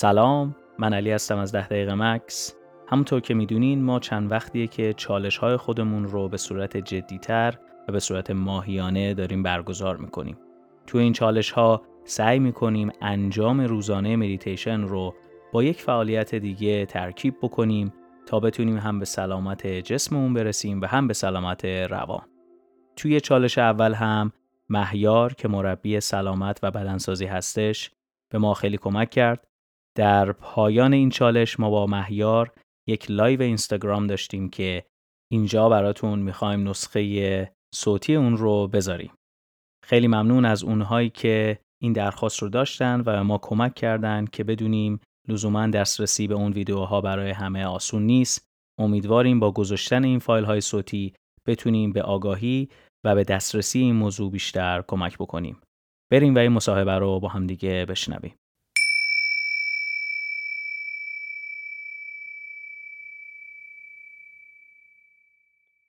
سلام من علی هستم از ده دقیقه مکس همونطور که می‌دونین ما چند وقتیه که چالش های خودمون رو به صورت جدیتر و به صورت ماهیانه داریم برگزار می‌کنیم تو این چالش ها سعی می‌کنیم انجام روزانه مدیتیشن رو با یک فعالیت دیگه ترکیب بکنیم تا بتونیم هم به سلامت جسممون برسیم و هم به سلامت روان. توی چالش اول هم مهیار که مربی سلامت و بدنسازی هستش به ما خیلی کمک کرد. در پایان این چالش ما با مهیار یک live اینستاگرام داشتیم که اینجا براتون می‌خوایم نسخه صوتی اون رو بذاریم. خیلی ممنون از اونهایی که این درخواست رو داشتن و ما کمک کردن که بدونیم لزوما دسترسی به اون ویدیوها برای همه آسون نیست. امیدواریم با گذاشتن این فایل های صوتی بتونیم به آگاهی و به دسترسی این موضوع بیشتر کمک بکنیم. بریم و این مصاحبه رو با هم دیگه بشنویم.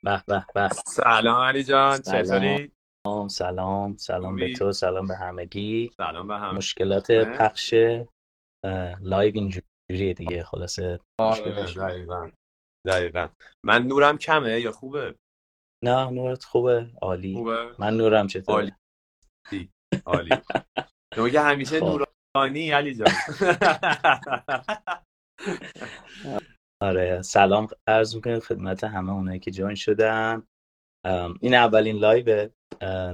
به به به. سلام علی جان چطوری؟ سلام. سلام سلام. به تو سلام به همگی. سلام به همه. مشکلات پخش لایو اینجوریه دیگه خلاصه آره دقیقا. دقیقا. من نورم کمه یا خوبه؟ نه نورت خوبه عالی. خوبه؟ من نورم چطور عالی. عالی تو که همیشه خب. نورانی علی جان. آره. سلام عرض می‌کنم خدمت همه اونایی که join شدن. ام، این اولین live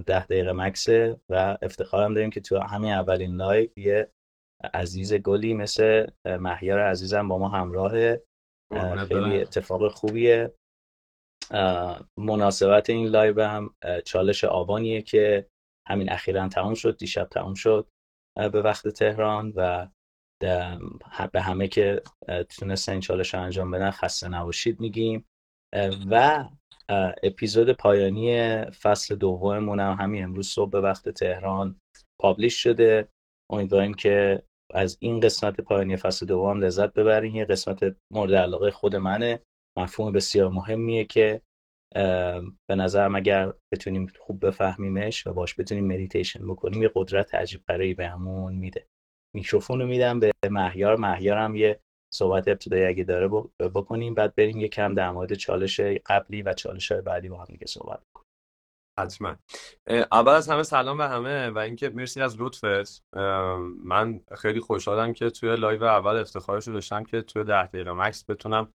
ده دقیقه مکثه و افتخارم داریم که تو همین اولین live یه عزیز گلی مثل اه، مهیار عزیزم با ما همراهه اه، قربونت خیلی برم. اتفاق خوبیه. اه، مناسبت این live هم اه، چالش آبانیه که همین اخیرا تموم شد دیشب تموم شد اه، به وقت تهران و به همه که تونستن این چالش رو انجام بدن خسته نباشید میگیم. و اپیزود پایانی فصل دوممون هم همین امروز صبح به وقت تهران publish شده. امیدواریم که از این قسمت پایانی فصل دوم لذت ببرین. یه قسمت مورد علاقه خود منه. مفهوم بسیار مهمیه که به نظرم اگر بتونیم خوب بفهمیمش و باش بتونیم مدیتیشن بکنیم یه قدرت عجیب غریبی بهمون میده. میکروفون رو میدم به مهیار. مهیار هم یه صحبت ابتدایی اگه داره بکنیم بعد بریم یه کم در مورد چالش قبلی و چالش بعدی با هم دیگه صحبت کنیم. حتما. اول از همه سلام به همه و اینکه مرسی از لطفت. من خیلی خوشحالم که توی لایو اول افتخارش رو داشتم که توی ده دقیقه مکث بتونم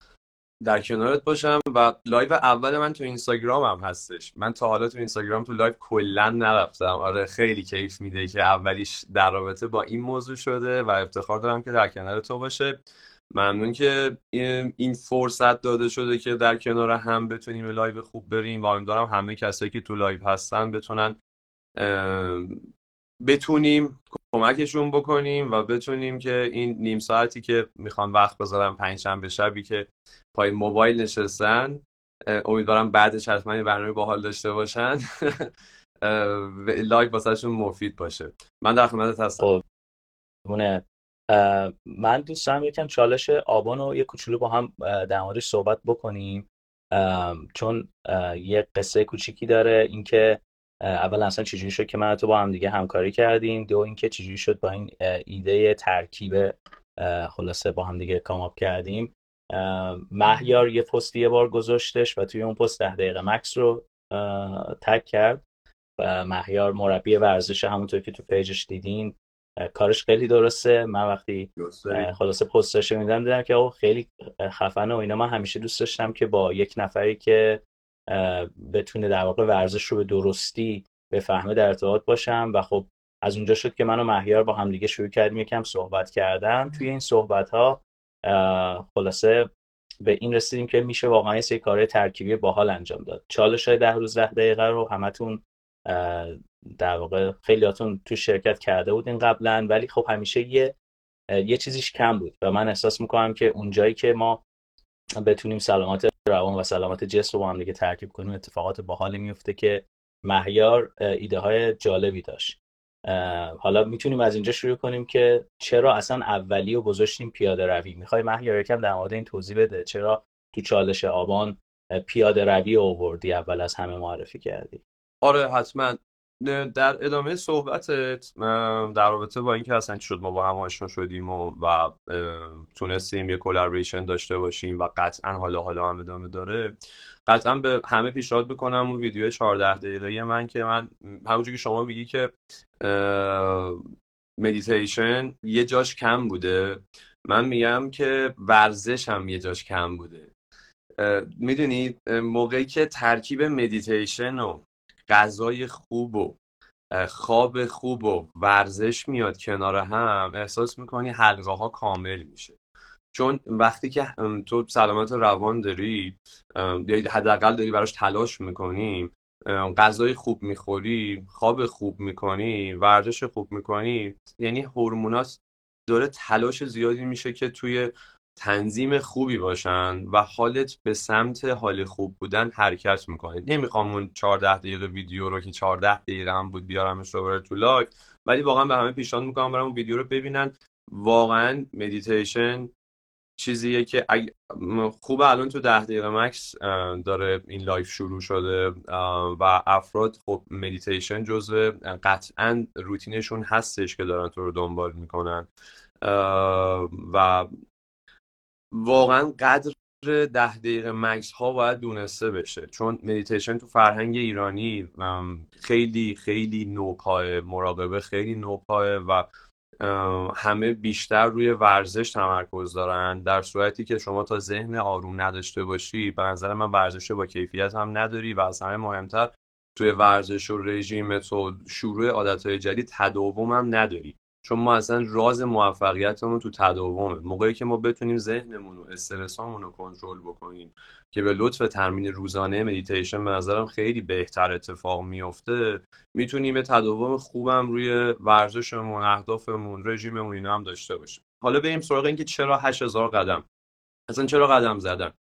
در کنارت باشم و لایو اول من تو اینستاگرام هم هستش. من تا حالا تو اینستاگرام تو لایو کلا نرفتم. آره خیلی کیف میده که اولیش در رابطه با این موضوع شده و افتخار دارم که در کنار تو باشه. ممنون که این فرصت داده شده که در کنار هم بتونیم لایو خوب بریم و امیدوارم همه کسایی که تو لایو هستن بتونن بتونیم کمکشون بکنیم و بتونیم که این نیم ساعتی که می‌خوان وقت بذارن پنجشنبه شبی که پای موبایل نشستن امیدوارم بعدش حتما یه برنامه باحال داشته باشن. لایو واسهشون مفید باشه. من در خدمتت هستم. خب من دوست دارم یکم چالش آبان رو یه کوچولو با هم در موردش صحبت بکنیم. چون یه قصه کوچیکی داره اینکه اول اصلا چجوری شد که من تو با هم دیگه همکاری کردیم؟ دو اینکه چجوری شد با این ایده ترکیب خلاصه با هم دیگه کاماپ کردیم. اه، مهیار یه پست یه بار گذاشتش و توی اون پست ده دقیقه مکس رو تگ کرد. و مهیار مربی ورزش همونطور که تو پیجش دیدین. کارش خیلی درسته. من وقتی خلاصه پستش رو میدم دیدم که آقا خیلی خفنه و اینا. من همیشه دوست داشتم که با یک نفری که بتونه در واقع ورزش رو به درستی بفهمه در ارتباط باشم و خب از اونجا شد که من و مهیار با همدیگه شروع کردیم یکم صحبت کردن. توی این صحبت ها خلاصه به این رسیدیم که میشه واقعا یه سری کارهای ترکیبی باحال انجام داد. چالش های ده روز ده دقیقه رو همتون در واقع خیلیاتون تو شرکت کرده بودین قبلا ولی خب همیشه یه یه چیزیش کم بود و من احساس می‌کنم که اونجایی که ما بتونیم سلامت روان و سلامت جسم رو با هم دیگه ترکیب کنیم. اتفاقات باحالی میفته که مهیار ایده های جالبی داشت. حالا می‌تونیم از اینجا شروع کنیم که چرا اصلا اولی رو گذاشتیم پیاده روی؟ می‌خوای مهیار یکم در مورد این توضیح بده. چرا تو چالش آبان پیاده روی رو آوردی اول از همه معرفی کردی؟ آره حتما. در ادامه صحبتت در رابطه با اینکه اصلا چی شد؟ ما با هم آشنا شدیم و, و تونستیم یه collaboration داشته باشیم و قطعا حالا حالا هم ادامه داره. قطعا به همه پیشنهاد می‌کنم اون ویدیو 14 دقیقه من که من همونجور که شما میگی که مدیتیشن یه جاش کم بوده. من میگم که ورزش هم یه جاش کم بوده. می‌دونید موقعی که ترکیب مدیتیشن و غذای خوب و خواب خوب و ورزش میاد کنار هم احساس می‌کنی حلقه ها کامل میشه. چون وقتی که تو سلامت روان داری حداقل داری براش تلاش می‌کنی غذای خوب می‌خوری خواب خوب می‌کنی ورزش خوب می‌کنی یعنی هورمونات داره تلاش زیادی میشه که توی تنظیم خوبی باشن و حالت به سمت حال خوب بودن حرکت می‌کنه نمی‌خوام اون 14 دقیقه ویدیو رو که 14 دقیقه هم بود بیارمش رو تو لاگ ولی واقعا به همه پیشنهاد می‌کنم برن ویدیو رو ببینن. واقعا مدیتیشن چیزیه که اگ... خوبه الان تو ده دقیقه مکث داره این لایو شروع شده و افراد خب مدیتیشن جزو قطعا روتینشون هستش که دارن تو رو دنبال می‌کنن. و واقعا قدر ده دقیقه مکث ها باید دونسته بشه. چون مدیتیشن تو فرهنگ ایرانی خیلی خیلی نوپاه مراقبه خیلی نوپاه و همه بیشتر روی ورزش تمرکز دارن. در صورتی که شما تا ذهن آروم نداشته باشی به نظر من ورزش با کیفیت هم نداری و از همه مهمتر توی ورزش و رژیم تو شروع عادتهای جدید تداوم هم نداری. چون ما اصلا راز موفقیتمون تو تداومه. موقعی که ما بتونیم ذهنمون و استرسامون رو کنترل بکنیم که به لطف ترمین روزانه مدیتیشن به نظرم خیلی بهتر اتفاق میفته می‌تونیم تداوم خوبم روی ورزشمون اهدافمون رژیممون اینا هم داشته باشیم. حالا بریم سراغ اینکه چرا 8000 قدم؟ اصلا چرا قدم زدن؟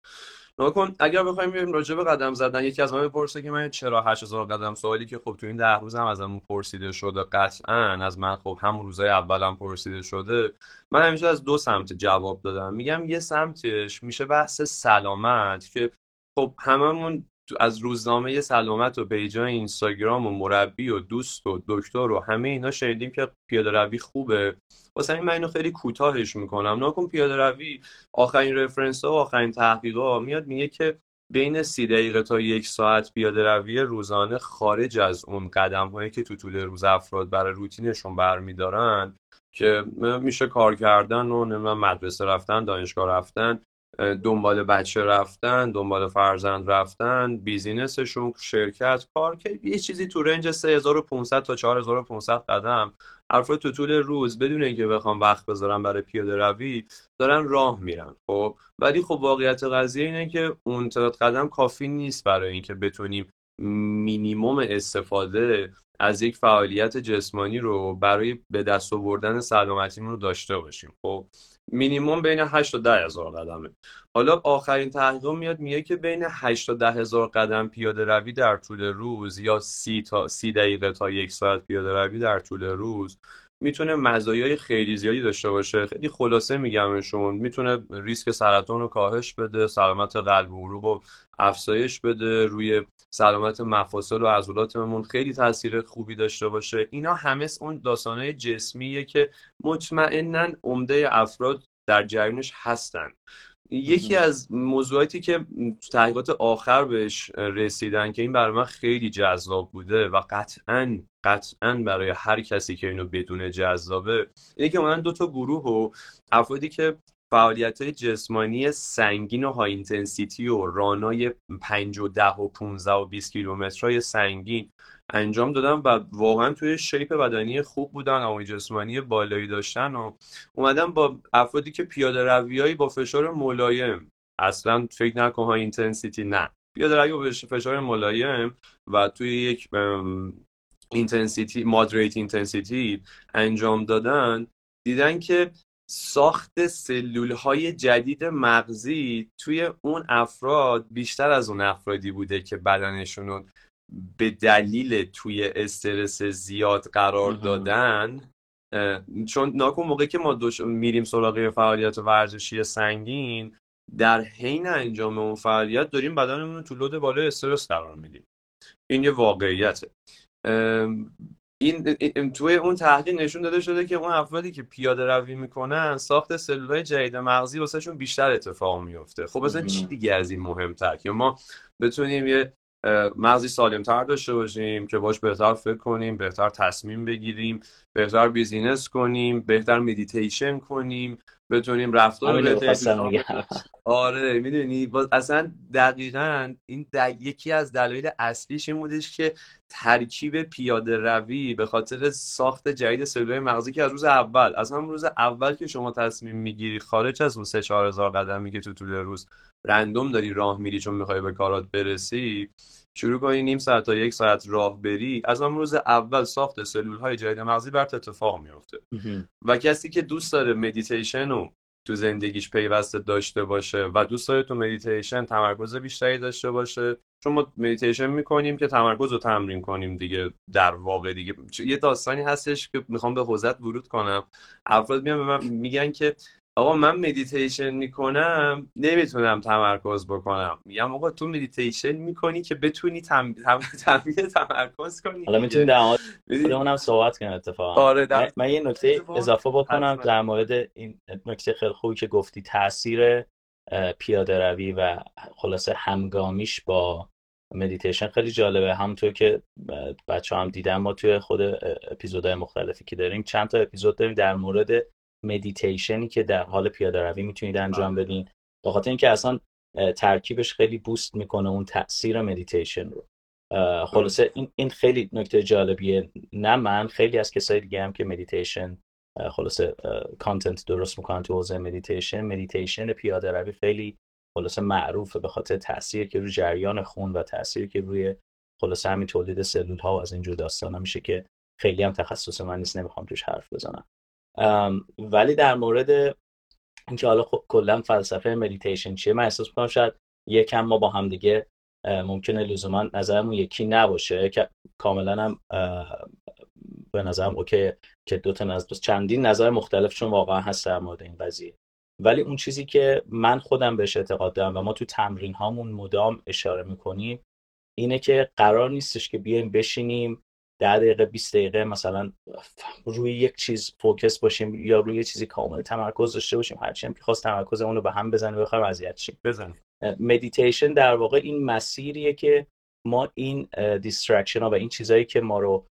کن اگر بخوایم بریم راجع به قدم زدن یکی از ما بپرسه که من چرا 8000 قدم سوالی که خب تو این ده روز هم ازمون پرسیده شده قطعا از من خب همون روزای اولم پرسیده شده من همیشه از دو سمت جواب دادم. میگم یه سمتش میشه بحث سلامت که خب هممون از روزنامه سلامت و پیجای اینستاگرام و مربی و دوست و دکتر و همه اینا شنیدیم که پیاده روی خوبه. واسه این من اینو خیلی کوتاهش می‌کنم. ناکن پیاده روی آخرین رفرنس ها و آخرین ها میاد میگه که بین سی دقیقه تا یک ساعت پیاده روی روزانه خارج از اون قدم هایی که تو طول روز افراد برای روتینشون برمیدارن که میشه کار کردن و مدرسه رفتن دانشگاه رفتن. دنبال بچه رفتن دنبال فرزند رفتن بیزینسشون شرکت کار که یه چیزی تو رنج 3500 تا 4500 قدم. افراد تو طول روز بدون اینکه بخوام وقت بذارم برای پیاده روی دارن راه میرن خب؟ ولی خب واقعیت قضیه اینه که اون تعداد قدم کافی نیست برای اینکه بتونیم مینیموم استفاده از یک فعالیت جسمانی رو برای به دست آوردن سلامتیمون رو داشته باشیم. خب مینیموم بین 8 تا 10 هزار قدمه. حالا آخرین تحقیق میاد میگه که بین 8 تا 10 هزار قدم پیاده روی در طول روز یا 30 تا 30 دقیقه تا یک ساعت پیاده روی در طول روز می‌تونه مزایای خیلی زیادی داشته باشه. خیلی خلاصه میگمشون می‌تونه ریسک سرطان رو کاهش بده سلامت قلب و عروق رو افزایش بده روی سلامت مفاصل و عضلاتمون خیلی تاثیر خوبی داشته باشه. اینا همه اون داستانهای جسمیه که مطمئنا عمده افراد در جریانش هستن. یکی از موضوعاتی که تحقیقات آخر بهش رسیدن که این برای من خیلی جذاب بوده و قطعا قطعا برای هر کسی که اینو بدون جذابه اینه که من دو تا گروه و افرادی که فعالیت های جسمانی سنگین و های اینتنسیتی و رانای 5 و 10 و 15 و 20 کیلومترهای سنگین انجام دادم و واقعا توی shape بدنی خوب بودن و جسمانی بالایی داشتن و اومدم با افرادی که پیاده روی‌هایی با فشار ملایم. اصلا فکر نکن high intensity نه. پیاده روی با فشار ملایم و توی یک intensity moderate intensity انجام دادن دیدن که ساخت سلول های جدید مغزی توی اون افراد بیشتر از اون افرادی بوده که بدنشون به دلیل توی استرس زیاد قرار دادن چون ناکن موقعی که ما دوش میریم سراغ فعالیت ورزشی سنگین در حین انجام اون فعالیت داریم بدنمون رو تو لود بالای استرس قرار میدیم. این یه واقعیته. این توی اون تحلیل نشون داده شده که اون افرادی که پیاده روی می‌کنن ساخت سلولای جدید مغزی واسهشون بیشتر اتفاق میفته خب مثلا چی دیگه از این مهمتر؟ که ما بتونیم یه مغزی سالم تر داشته باشیم که باش بهتر فکر کنیم بهتر تصمیم بگیریم بهتر بیزینس کنیم بهتر مدیتیشن کنیم بتونیم رفتار بهتر آره می‌دونی؟ اصلا دقیقا این یکی از دلایل اصلیش این بودش که ترکیب پیاده روی به خاطر ساخت جدید سلولای مغزی که از روز اول از هم روز اول که شما تصمیم می‌گیری خارج از اون سه چهار هزار قدمی که تو طول روز random داری راه میری چون می‌خوای به کارات برسی شروع کنی نیم ساعت تا یک ساعت راه بری از آن روز اول ساخت سلول های جدید مغزی برات اتفاق میفته و کسی که دوست داره مدیتیشن رو تو زندگیش پیوسته داشته باشه و دوست داره تو مدیتیشن تمرکز بیشتری داشته باشه. چون ما مدیتیشن می‌کنیم که تمرکز رو تمرین کنیم دیگه در واقع دیگه. یه داستانی هستش که می‌خوام به حوزت ورود کنم. افراد میان به من میگن که آقا من مدیتیشن می‌کنم نمی‌تونم تمرکز بکنم. میگم آقا تو مدیتیشن می‌کنی که بتونی تم... تم... تمرکز کنی حالا می‌تونی در مورد اونم صحبت کنم اتفاقا. آره در... من یه نکته اضافه بکنم در مورد این نکته خیلی خوبی که گفتی تاثیر پیاده روی و خلاصه همگامیش با مدیتیشن خیلی جالبه. همونطور که بچه ها هم دیدن ما توی خود اپیزودهای مختلفی که داریم چند تا اپیزود داریم در مورد مدیتیشنی که در حال پیاده روی می‌تونید انجام بدین. به خاطر اینکه اصلا ترکیبش خیلی boost می‌کنه اون تاثیر مدیتیشن رو. خلاصه این این خیلی نکته جالبیه. نه من خیلی از کسای دیگه هم که مدیتیشن خلاصه content درست می‌کنن تو حوزه مدیتیشن مدیتیشن پیاده روی خیلی خلاصه معروفه به خاطر تاثیر که روی جریان خون و تاثیر که روی خلاصه همین تولید سلول ها و از اینجور داستانا میشه که خیلی هم تخصص من نیست نمی‌خوام توش حرف بزنم. ولی در مورد اینکه حالا کلا فلسفه مدیتیشن چیه من احساس می‌کنم شاید یکم ما با هم دیگه ممکنه لزوما نظرمون یکی نباشه که کاملا هم به نظرم اوکی که دو تا نظر چندین نظر مختلف چون واقعا هست در مورد این قضیه. ولی اون چیزی که من خودم بهش اعتقاد دارم و ما تو تمرین هامون مدام اشاره می‌کنیم اینه که قرار نیستش که بیایم بشینیم ده دقیقه 20 دقیقه مثلا روی یک چیز focus باشیم یا روی چیزی کامل تمرکز داشته باشیم هرچی هم که خواست تمرکزمون رو به هم بزنه بخوایم اذیت شیم. به نظرم مدیتیشن در واقع این مسیریه که ما این distraction ها و این چیزهایی که ما رو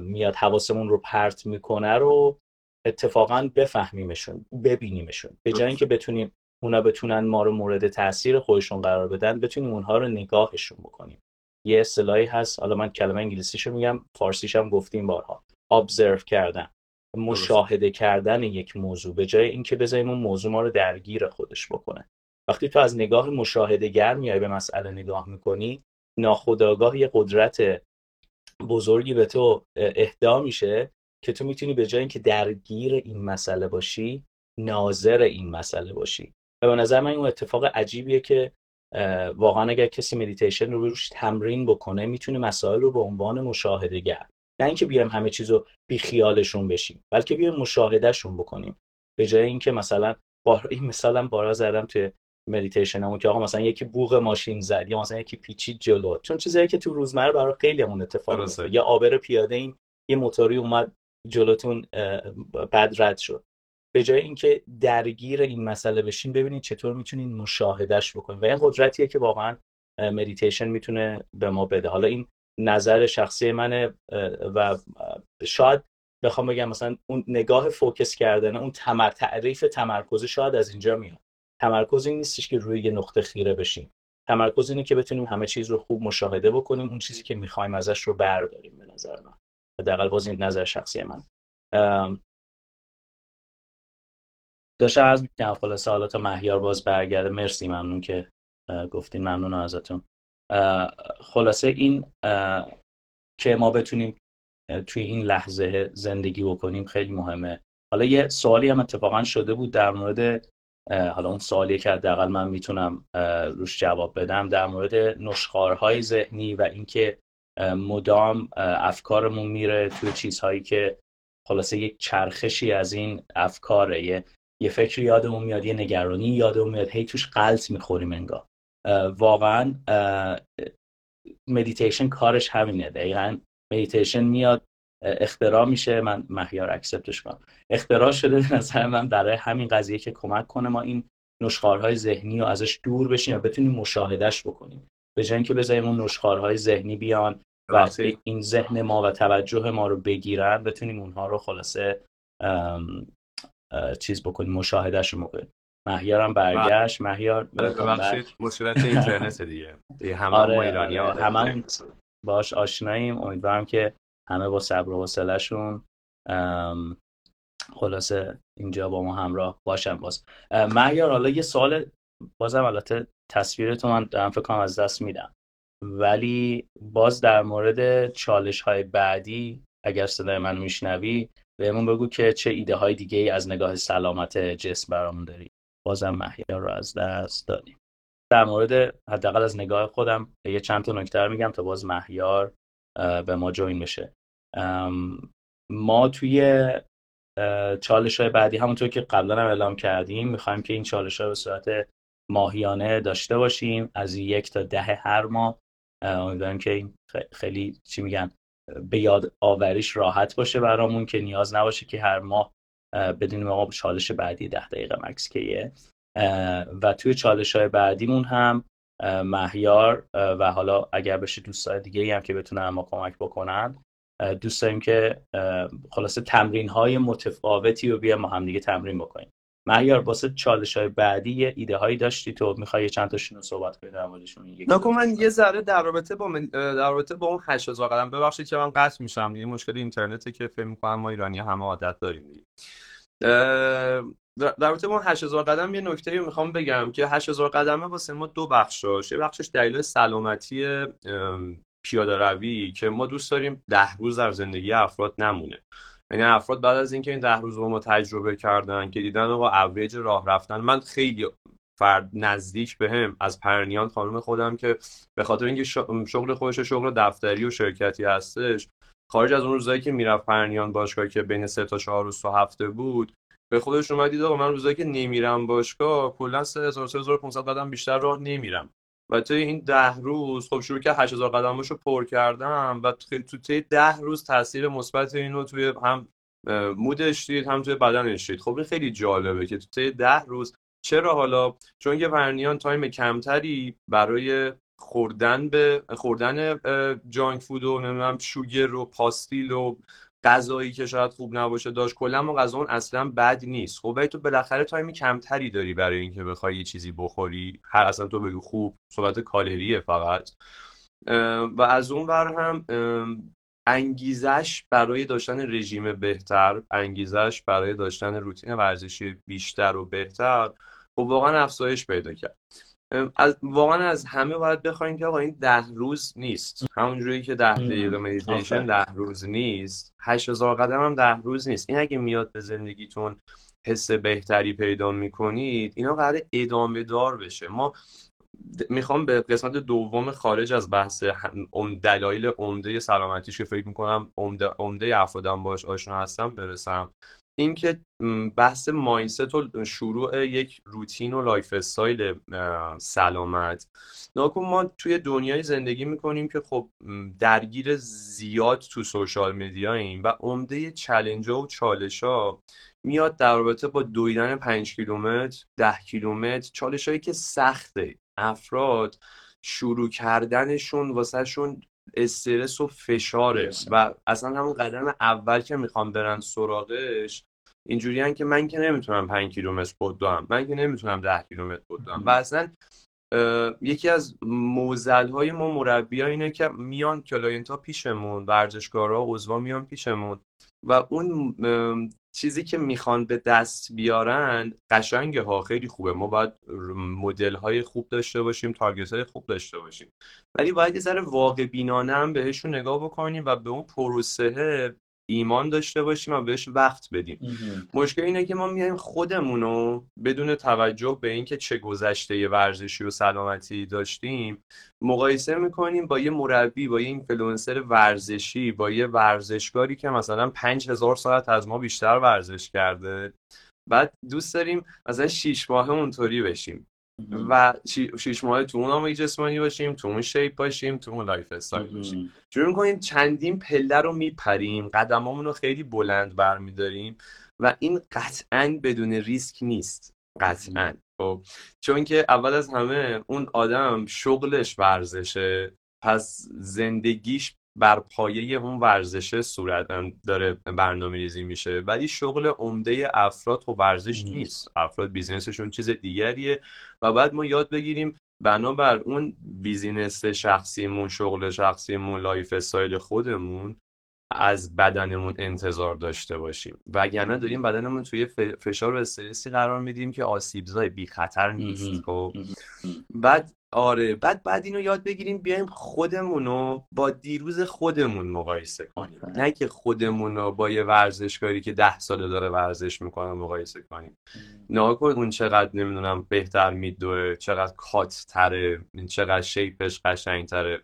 میاد حواسمون رو پرت می‌کنه رو اتفاقا بفهمیمشون ببینیمشون. به جای اینکه بتونیم اونا بتونن ما رو مورد تاثیر خودشون قرار بدن بتونیم اونها رو نگاهشون بکنیم. یه اصطلاحی هست. حالا من کلمه انگلیسیشو میگم فارسیش هم گفتیم بارها. ابزرو کردن. مشاهده کردن یک موضوع. به جای اینکه بذاریم اون موضوع ما رو درگیر خودش بکنه. وقتی تو از نگاه مشاهده گر میای به مسئله نگاه می‌کنی ناخودآگاه یه قدرت بزرگی به تو اهدا میشه که تو می‌تونی به جای اینکه درگیر این مسئله باشی ناظر این مسئله باشی. و به نظر من اون اتفاق عجیبیه که واقعا اگر کسی مدیتیشن رو روش تمرین بکنه می‌تونه مسائل رو به عنوان مشاهده گر نه اینکه بیایم همه چیز رو بی خیالشون بشیم بلکه بیایم مشاهدهشون بکنیم. به جای اینکه مثلا بار این مثالم بارا زدم توی مدیتیشن که آقا مثلا یکی بوق ماشین زد یا مثلا یکی پیچید جلو. چون چیزایی که تو روزمره برای خیلی همون اتفاق میفته یا عابر پیاده این یه موتوری اومد جلوتون بد رد شد. به جای اینکه درگیر این مسئله بشین ببینید چطور می‌تونین مشاهدهش بکنید و این قدرتیه که واقعا مدیتیشن می‌تونه به ما بده. حالا این نظر شخصی منه و شاید بخوام بگم مثلا اون نگاه focus کردن اون تمر تعریف تمرکز شاید از اینجا میاد. تمرکز این نیستش که روی یه نقطه خیره بشیم تمرکز اینه که بتونیم همه چیز رو خوب مشاهده بکنیم اون چیزی که می‌خوایم ازش رو برداریم به نظر من. حداقل باز این نظر شخصی من. داشتم از می‌کنم حالا تا مهیار باز برگرده. مرسی ممنون که گفتین. ممنون ازتون. خلاصه این که ما بتونیم توی این لحظه زندگی بکنیم خیلی مهمه. حالا یه سوالی هم اتفاقا شده بود در مورد حالا اون سوالی که حداقل من می‌تونم روش جواب بدم. در مورد نشخارهای ذهنی و اینکه مدام افکارمون میره توی چیزهایی که خلاصه یک چرخشی از این افکاره. یه یه فکر یادمون میاد یه نگرانی یادمون میاد هی توش غلت می‌خوریم انگار. واقعا مدیتیشن کارش همینه. دقیقا مدیتیشن میاد اختراع میشه. من مهیار accept ش کنم اختراع شده به نظر من برای همین قضیه که کمک کنه ما این نشخوارهای ذهنی رو ازش دور بشیم و بتونیم مشاهدهش بکنیم. به جای اینکه بذاریم اون نشخارهای ذهنی بیان و این ذهن ما و توجه ما رو بگیرن بتونیم اونها رو خلاصه چیز بکنیم مشاهدهش بکنیم مهیارم برگشت مهیار ببخشید. مشکلات اینترنت دیگه. همه آره، ما ایرانی آره. همه باش آشناییم. امیدوارم که همه با صبر و حوصله‌شون خلاصه اینجا با ما همراه باشن باز. مهیار حالا یه سوال بازم البته تصویر تو من دارم فکر کنم از دست میدم. ولی باز در مورد چالش های بعدی اگر صدای من میشنوی بهمون بگو که چه ایده های دیگه ای از نگاه سلامت جسم برامون داری. بازم مهیار رو از دست دادیم. در مورد حداقل از نگاه خودم یه چند تا نکته میگم تا باز مهیار به ما جوین بشه. ما توی چالش های بعدی همونطور که قبلا هم اعلام کردیم می‌خوایم که این چالش ها به صورت ماهیانه داشته باشیم. از یک تا ده هر ماه. امیدوارم که این خیلی چی میگن؟ به یاد آوریش راحت باشه برامون که نیاز نباشه که هر ماه بدونیم آقا چالش بعدی ده دقیقه مکس کیه. و توی چالش های بعدیمون هم مهیار و حالا اگر بشه دوستای دیگه هم که بتونن ما کمک بکنن. دوست داریم که خلاصه تمرین های متفاوتی رو بیا ما هم دیگه تمرین بکنیم. مهیار واسه چالش های بعدی یه ایده هایی داشتی تو؟ می‌خوای چند تاشون رو صحبت کنی در موردشون نکن من یه ذره در رابطه با من... در رابطه با اون 8000 قدم. ببخشید که من قطع میشم. یه مشکل اینترنته که فکر می‌کنم ما ایرانی همه عادت داریم در رابطه با 8000 قدم یه نکته رو می‌خوام بگم که 8000 قدمه واسه ما دو بخش یه بخشش دلیل سلامتی پیاده روی که ما دوست داریم ده روز در زندگی افراد نمونه. یعنی افراد بعد از اینکه این ده روز رو ما تجربه کردن که دیدن آقا اوریج راه رفتن من خیلی فرد نزدیک به از پرنیان خانم خودم که به خاطر اینکه شغل خودش شغل دفتری و شرکتی هستش خارج از اون روزایی که می‌رفت پرنیان باشگاه که بین سه تا چهار روز تا هفته بود به خودش اومد دید آقا من روزایی که نمیرم باشگاه کلا 3000 3500 قدم بیشتر راه نمیرم. و توی این ده روز خب شروع که 8000 قدماشو پر کردم و تو توی ده روز تاثیر مثبت اینو توی هم mood ش دید هم توی بدنش دید. خب این خیلی جالبه که توی ده روز چرا حالا؟ چون یه ورنیان time کمتری برای خوردن به خوردن junk food و نمی‌دونم sugar و پاستیل و غذایی که شاید خوب نباشه داشت کلا ما غذا اون اصلا بد نیست. خب ولی تو بالاخره time کمتری داری برای اینکه بخوای یه چیزی بخوری. هر اصلا تو بگو خوب صحبت کالریه فقط. و از اون بر هم انگیزش برای داشتن رژیم بهتر انگیزش برای داشتن روتین ورزشی بیشتر و بهتر خب واقعا افزایش پیدا کرد. از واقعا از همه باید بخوایم که آقا این ده روز نیست. همونجوری که ده دقیقه مدیتیشن ده روز نیست هشت هزار قدم هم ده روز نیست. این اگه میاد به زندگیتون حس بهتری پیدا می‌کنید اینا قرار ادامه دار بشه. ما می‌خوام به قسمت دوم خارج از بحث دلایل عمده سلامتیش که فکر می‌کنم عمده, عمده افرادم باش آشنا هستم برسم. اینکه بحث mindset ئه و شروع یک روتین و lifestyle سلامت. ناکن ما توی دنیای زندگی می‌کنیم که خب درگیر زیاد تو social media ییم و عمده challenge و چالش ها میاد در رابطه با دویدن پنج کیلومتر ده کیلومتر چالش هایی که سخته. افراد شروع کردنشون واسهشون استرس و فشاره و اصلا همون قدم اول که می‌خوام برن سراغش اینجوری که من که نمی‌تونم 5 کیلومتر بدوم من که نمی‌تونم 10 کیلومتر بدوم و اصلا یکی از معضل های ما مربی ها اینه که میان client ها پیشمون ورزشکارا عضوا میان پیشمون و اون چیزی که می‌خوان به دست بیارن قشنگه ها خیلی خوبه. ما باید مدل های خوب داشته باشیم target های خوب داشته باشیم. ولی باید یه ذره واقع بینانه هم بهشون نگاه بکنیم و به اون پروسه ایمان داشته باشیم و بهش وقت بدیم. مشکل اینه که ما میایم خودمونو بدون توجه به اینکه چه گذشته ورزشی و سلامتی داشتیم مقایسه می‌کنیم با یه مربی با یه اینفلوئنسر ورزشی با یه ورزشکاری که مثلا پنج هزار ساعت از ما بیشتر ورزش کرده. بعد دوست داریم مثلا شیش ماه اونطوری بشیم. و شیش ماه تو اون آمادگی جسمانی باشیم تو اون shape باشیم تو اون lifestyle باشیم. شروع می‌کنیم چندین پله رو میپریم قدمامون رو خیلی بلند برمیداریم و این قطعا بدون ریسک نیست. قطعا. خب چون که اول از همه اون آدم شغلش ورزشه پس زندگیش بر پایه اون ورزشه صورت داره برنامه ریزی میشه. ولی شغل عمده افراد و ورزش نیست. افراد business شون چیز دیگریه و بعد ما یاد بگیریم بنابر اون business شخصیمون شغل شخصیمون lifestyle خودمون از بدنمون انتظار داشته باشیم. وگرنه داریم بدنمون توی فشار و استرسی قرار میدیم که آسیبزای بی خطر نیست خب؟ بعد آره بعد بعد اینو یاد بگیریم بیایم خودمون رو با دیروز خودمون مقایسه کنیم. نه که خودمون رو با یه ورزشکاری که ده ساله داره ورزش می‌کنه مقایسه کنیم. نه کن اون چقدر نمی‌دونم بهتر میدوه چقدر کات تره چقدر شیپش قشنگ تره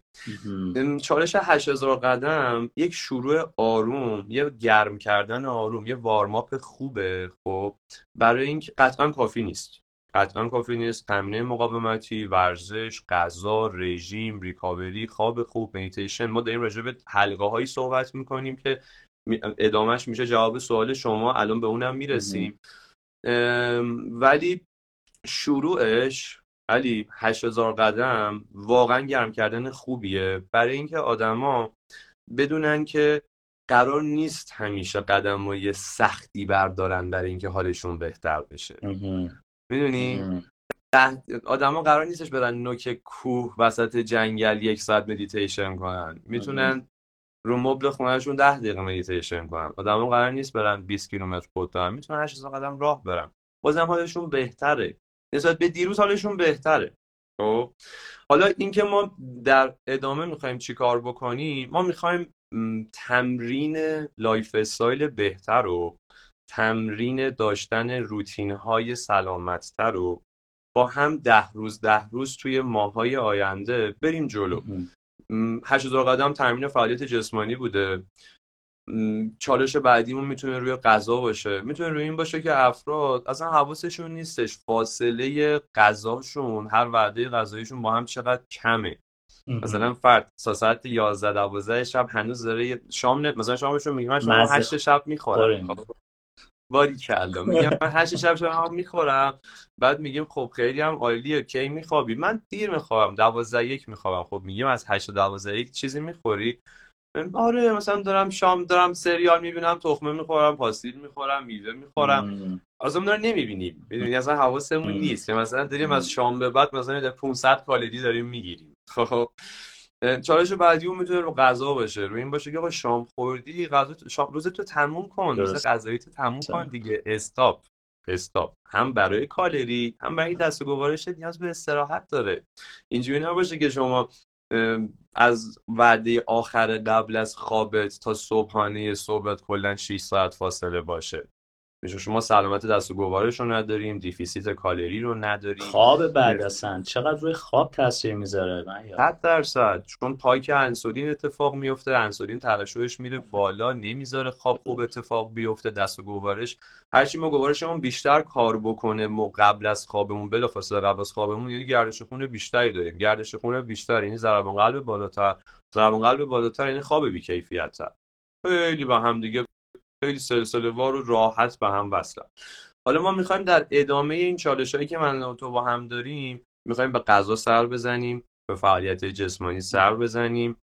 چالش 8000 قدم یک شروع آروم یه گرم کردن آروم یه وارماپ خوبه خب؟ برای اینکه قطعا کافی نیست. قطعا کافی نیست. تمرین مقاومتی ورزش غذا رژیم ریکاوری خواب خوب میتیشن ما داریم راجع به حلقه هایی صحبت می‌کنیم که ادامهش میشه جواب سوال شما. الان به اونم می‌رسیم. ولی شروعش علی 8000 قدم واقعا گرم کردن خوبیه. برای اینکه آدما بدونن که قرار نیست همیشه قدم یه سختی بردارن برای اینکه حالشون بهتر بشه. می‌دونی؟ آدما قرار نیستش برن نوک کوه وسط جنگل یک ساعت مدیتیشن کنن. می‌تونن رو مبل خونهشون ده دقیقه مدیتیشن کنن. آدما قرار نیست برن 20 کیلومتر خود می‌تونن 8000 قدم راه برن. بازم حالشون بهتره. نسبت به دیروز حالشون بهتره. خب؟ حالا اینکه ما در ادامه می‌خوایم چیکار بکنیم ما می‌خوایم تمرین lifestyle بهتر رو تمرین داشتن روتین های سلامتتر رو با هم ده روز ده روز توی ماهای آینده بریم جلو. هشت قدم تمرین فعالیت جسمانی بوده. چالش بعدیمون می‌تونه روی غذا باشه. می‌تونه روی این باشه که افراد اصلا حواسشون نیستش. فاصله غذاشون هر وعده غذاییشون با هم چقدر کمه. مثلا فرد ساعت 11 12 شب هنوز داره شام نه مثلا شامشون میگه من شام 8 شب می‌خورم. باری کلا. میگم من هشت شب شب می‌خورم. بعد میگیم خب خیلی هم عالیه. کی میخوابی؟ من دیر میخوابم. دوازده یک میخوابم. خب میگیم از هشت دوازده یک چیزی می‌خوری؟ آره مثلا دارم شام دارم سریال می‌بینم تخمه می‌خورم پاستیل می‌خورم میوه می‌خورم. از اون نمی‌بینیم. ببینید اصلا حواسمون نیست. مثلا داریم از شام به بعد مثلا 500 کالری داریم می‌گیریم. خب. چالش بعدی اون می‌تونه رو غذا باشه. رو این باشه که آقا شام خوردی غذا شام روز تو تموم کن. روز غذایی تو تموم کن دیگه. استاپ. استاپ. هم برای کالری هم برای دست گوارش نیاز به استراحت داره. اینجوری نباشه که شما از وعده آخر قبل از خوابت تا صبحانه صبحت کلا 6 ساعت فاصله باشه. میشه شما سلامت دستگاه گوارش رو نداریم deficit کالری رو نداریم. خواب بعد اصلا چقدر روی خواب تاثیر می‌ذاره؟ صد درصد. چون peak انسولین اتفاق میفته انسولین ترشحش میره بالا نمی‌ذاره خواب خوب اتفاق بیفته دستگاه گوارش. هرچی ما گوارشمون بیشتر کار بکنه ما قبل از خوابمون بلافاصله قبل از خوابمون یعنی گردش خون بیشتری داریم. گردش خون بیشتر یعنی ضربان قلب بالاتر. ضربان قلب بالاتر یعنی خواب بیکیفیت خیلی با هم دیگه خیلی سلسله وار و راحت به هم وصلن حالا ما می‌خوایم در ادامه این چالش هایی که من و تو با هم داریم می‌خوایم به غذا سر بزنیم به فعالیت جسمانی سر بزنیم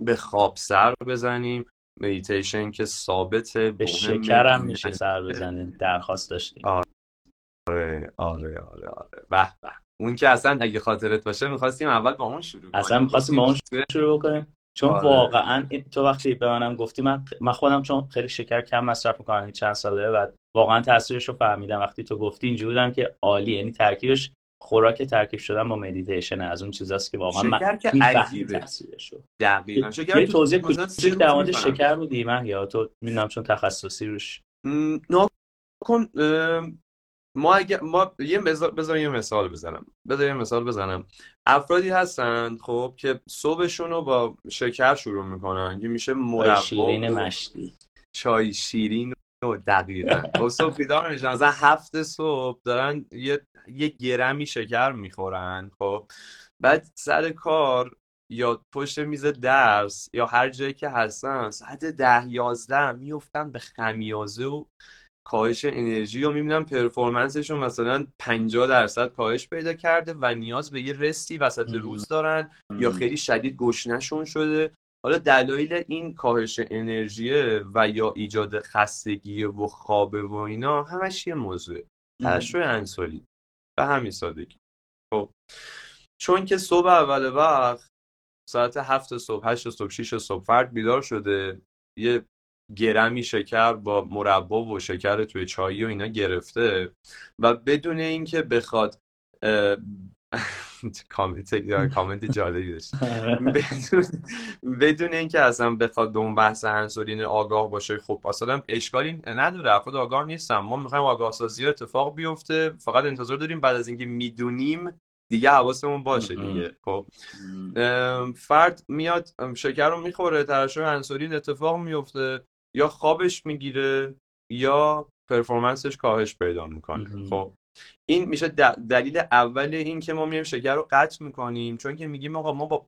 به خواب سر بزنیم مدیتیشن که ثابت به شکرم میشه سر بزنیم درخواست داشتیم. آره آره آره آره, آره. به به. اون که اصلا اگه خاطرت باشه می‌خواستیم اول با اون شروع کنیم. اصلا می‌خواستیم با اون شروع کنیم. چون آره. واقعا تو وقتی به منم گفتی من من خودم چون خیلی شکر کم مصرف می‌کنم چند ساله بعد واقعا تاثیرش رو فهمیدم. وقتی تو گفتی اینجوری بودم که عالی یعنی ترکیبش خوراک ترکیب شدن با مدیتیشن از اون چیزاست که واقعا من که عجیبه. دقیقاً. شکر یه توضیح کوچیک در مورد شکر بودی من یا تو؟ می‌دونم چون تخصصی روش. کن ما اگه ما یه بذار یه مثال بزنم. بذار یه مثال بزنم. افرادی هستن خب که صبحشون رو با شکر شروع می‌کنن که میشه مربا شیرین مشتی. چای شیرین دقیقا. خب صبح بیدار میشن. مثلا هفت صبح دارن یه, یه گرمی شکر می‌خورن خب. بعد سر کار یا پشت میز درس یا هر جایی که هستن ساعت ده یازده میفتن به خمیازه و کاهش انرژی و می‌بینم پرفورمنسشون مثلا 50 درصد کاهش پیدا کرده و نیاز به یه رستی وسط روز دارن یا خیلی شدید گشنشون شده. حالا دلایل این کاهش انرژی و یا ایجاد خستگی و خوابه و اینا همش یه موضوعه ترشح انسولی. به همین سادگی. خب. چون که صبح اول وقت ساعت هفت صبح هشت صبح شیش صبح فرد بیدار شده یه گرمی شکر با مربا و شکر توی چایی و اینا گرفته و بدون اینکه بخواد کامنت کامنت جالبی داشت. بدون بدون اینکه اصلا بخواد به اون بحث انسولین آگاه باشه خب اصلا اشکالی نداره. افراد آگاه نیستم. ما می‌خوایم آگاه سازی اتفاق بیفته. فقط انتظار داریم بعد از اینکه می‌دونیم دیگه حواسمون باشه دیگه. خب. فرد میاد شکر رو می‌خوره ترشح انسولین اتفاق میفته یا خوابش می‌گیره یا پرفورمنسش کاهش پیدا می‌کنه. خب این میشه دلیل اول این که ما میایم شکر رو قطع می‌کنیم چون که میگیم آقا ما با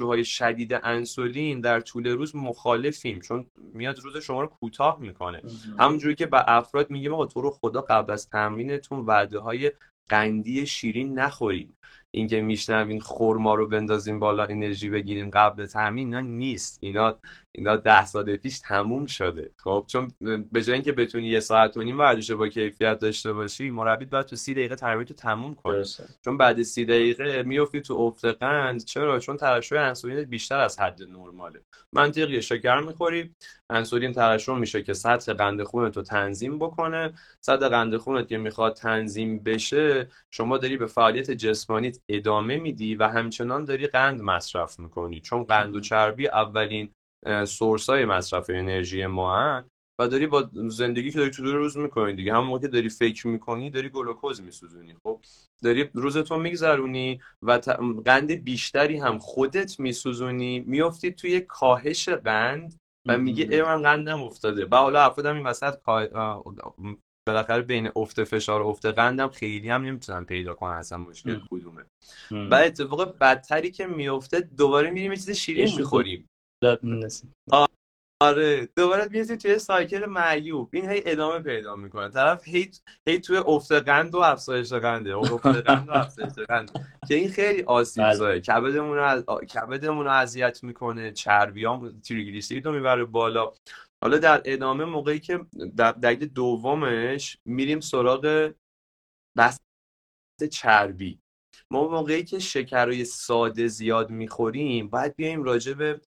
های شدید انسولین در طول روز مخالفیم چون میاد روز شما رو کوتاه می‌کنه. همونجوری که به افراد میگیم آقا تو رو خدا قبل از تمرینتون وعده های قندی شیرین نخوریم. اینکه میشنوین خورما رو بندازیم بالا انرژی بگیریم قبل تمرین اینا نیست. اینا اینا ده سال پیش تموم شده. خب چون به جای اینکه بتونی یه ساعت و نیم ورزش با کیفیت داشته باشی مربی باید تو سی دقیقه تمرین تو تموم کنه چون بعد سی دقیقه میافتی تو افت قند. چرا؟ چون ترشح انسولین بیشتر از حد نرماله. منطقیه شکر می‌خوری. انسولین ترشح میشه که سطح قند خونت رو تنظیم بکنه. سطح قند خونت که می‌خواد تنظیم بشه شما داری به فعالیت جسمانیت ادامه میدی و همچنان داری قند مصرف می‌کنی. چون قند و چربی اولین سورس های مصرف انرژی ما و داری با زندگی که داری تو روز می‌کنی دیگه. همون موقع که داری فکر می‌کنی داری گلوکوز میسوزونی. خب داری روزتو میگذرونی و قند بیشتری هم خودت میسوزونی. میافتی توی کاهش قند و میگه ای من قندم افتاده. و حالا افرادم این وسط بالاخره بین افت فشار و افت قندم خیلی هم نمی‌تونن پیدا کنن اصلا مشکل کدومه. و اتفاق بدتری که میفته دوباره میریم یه چیز شیرین می‌خوریم. آره دوباره می‌رسی توی سایکل معیوب. این هی ادامه پیدا می‌کنه. طرف هی هی توی افت قند و افزایش قنده. افت قند و افزایش قند که این خیلی آسیب بله. کبدمون رو کبدمون اذیت می‌کنه. چربیام تریگلیسیرید رو می‌بره بالا. حالا در ادامه موقعی که در دقیقه دومش میریم سراغ بحث چربی. ما موقعی که شکرهای ساده زیاد می‌خوریم باید بیایم راجع به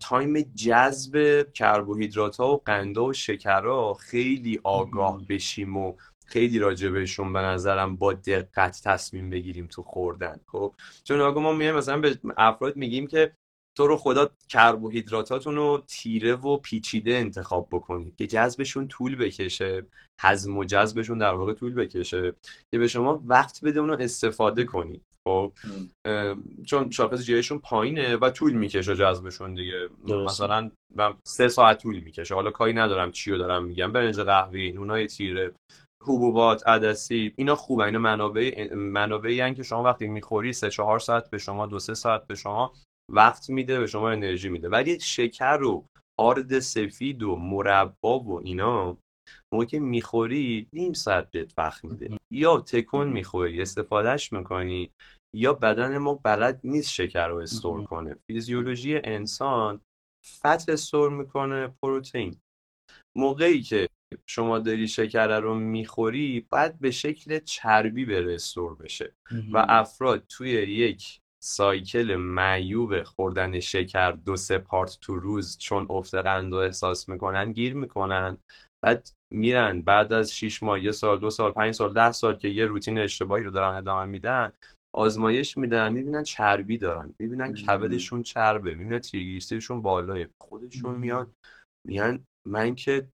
تایم جذب کربوهیدرات ها و قنده و شکرها خیلی آگاه بشیم و خیلی راجع بهشون به نظرم با دقت تصمیم بگیریم تو خوردن. خب؟ چون آگاه ما میایم مثلا به افراد میگیم که تو رو خدا کربوهیدراتاتون رو تیره و پیچیده انتخاب بکنید که جذبشون طول بکشه هضم و جذبشون در واقع طول بکشه که به شما وقت بده اونو استفاده کنید. خب چون شاخص جیشون پایینه و طول می‌کشه جذبشون دیگه. مثلا سه ساعت طول می‌کشه. حالا کاری ندارم چی رو دارم میگم. برنج قهوه‌ای نونای تیره حبوبات عدسی اینا خوبه. اینا منابع منابعی که شما وقتی می‌خوری سه چهار ساعت به شما دو سه ساعت به شما وقت میده به شما انرژی میده. ولی شکر و آرد سفید و مربا و اینا موقع که می‌خوری نیم ساعت بهت وقت میده. یا تکون می‌خوری استفادهش می‌کنی. یا بدن ما بلد نیست شکر رو استور کنه. فیزیولوژی انسان فت استور می‌کنه پروتئین. موقعی که شما داری شکر رو می‌خوری باید به شکل چربی بره استور بشه. و افراد توی یک سایکل معیوب خوردن شکر دو سه پارت تو روز چون افت قند و احساس می‌کنن گیر می‌کنن. بعد میرن بعد از 6 ماه یه سال دو سال پنج سال ده سال که یه روتین اشتباهی رو دارن ادامه میدن آزمایش میدن می‌بینن چربی دارن می‌بینن کبدشون چربه می‌بینن تریگلیسیریدشون بالاه خودشون میاد میگن من که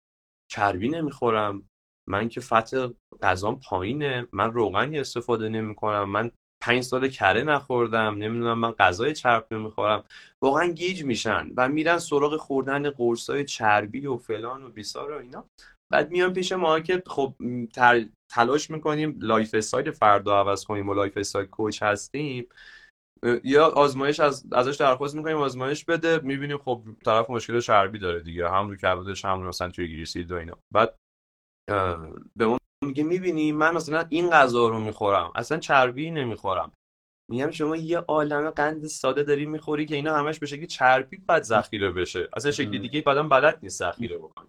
چربی نمی‌خورم من که fat غذام پایینه من روغنی استفاده نمی‌کنم من پنج سال کره نخوردم نمی‌دونم من غذای چرب نمی‌خورم. واقعا گیج میشن و میرن سراغ خوردن قرصای چربی و فلان و بیسار و اینا. بعد میان پیش ما که خب تلاش می‌کنیم lifestyle فرد رو عوض کنیم و lifestyle coach هستیم یا آزمایش از ازش درخواست می‌کنیم آزمایش بده. می‌بینیم خب طرف مشکل چربی داره دیگه هم رو کبدش هم رو مثلا توی تری‌گلیسیرید و اینا. بعد به ما میگه می‌بینی من مثلا این غذا رو می‌خورم اصلا چربی نمی‌خورم. میگم شما یه عالم قند ساده داری می‌خوری که اینا همش به شکلی چربی باید ذخیره بشه. اصلا شکلی دیگه بعدم بلد نیست ذخیره بکنه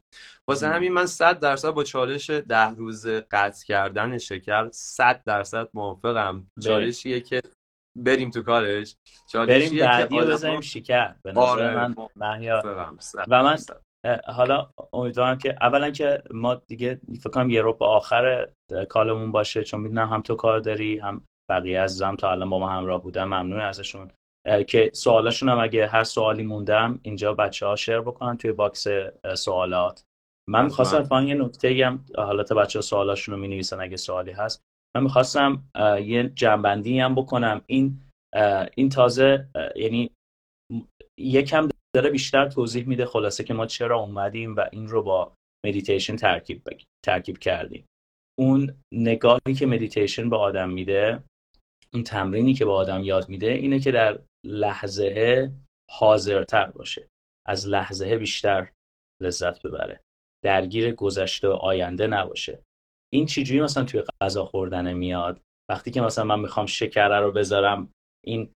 واسه همین من 100 درصد با چالش ده روز قطع کردن شکر 100 درصد موافقم. چالشیه که بریم تو کارش. بریم بعدی رو بزنیم شکر. به نظر آره من و من حالا امیدوارم که اولا که ما دیگه فکر کنم یه رو به آخر call مون باشه چون می‌دونم هم تو کار داری هم بقیه عزیزم تا الان با ما همراه بودن ممنون ازشون. که سوالاشون هم اگه هر سوالی موندم اینجا بچه ها شیر بکنن توی باکس سوالات. من می‌خواستم فان یه نکته هم حالا تا بچه ها سوالاشون رو می نویسن اگه سوالی هست. من می‌خواستم یه جمع‌بندی هم بکنم. این این تازه یعنی یکم داره بیشتر توضیح میده خلاصه که ما چرا اومدیم و این رو با مدیتیشن ترکیب ترکیب کردیم. اون نگاهی که مدیتیشن به آدم میده اون تمرینی که به آدم یاد میده اینه که در لحظه حاضرتر باشه. از لحظه بیشتر لذت ببره. درگیر گذشته و آینده نباشه. این چجوری مثلا توی غذا خوردن میاد؟ وقتی که مثلا من می‌خوام شکره رو بذارم این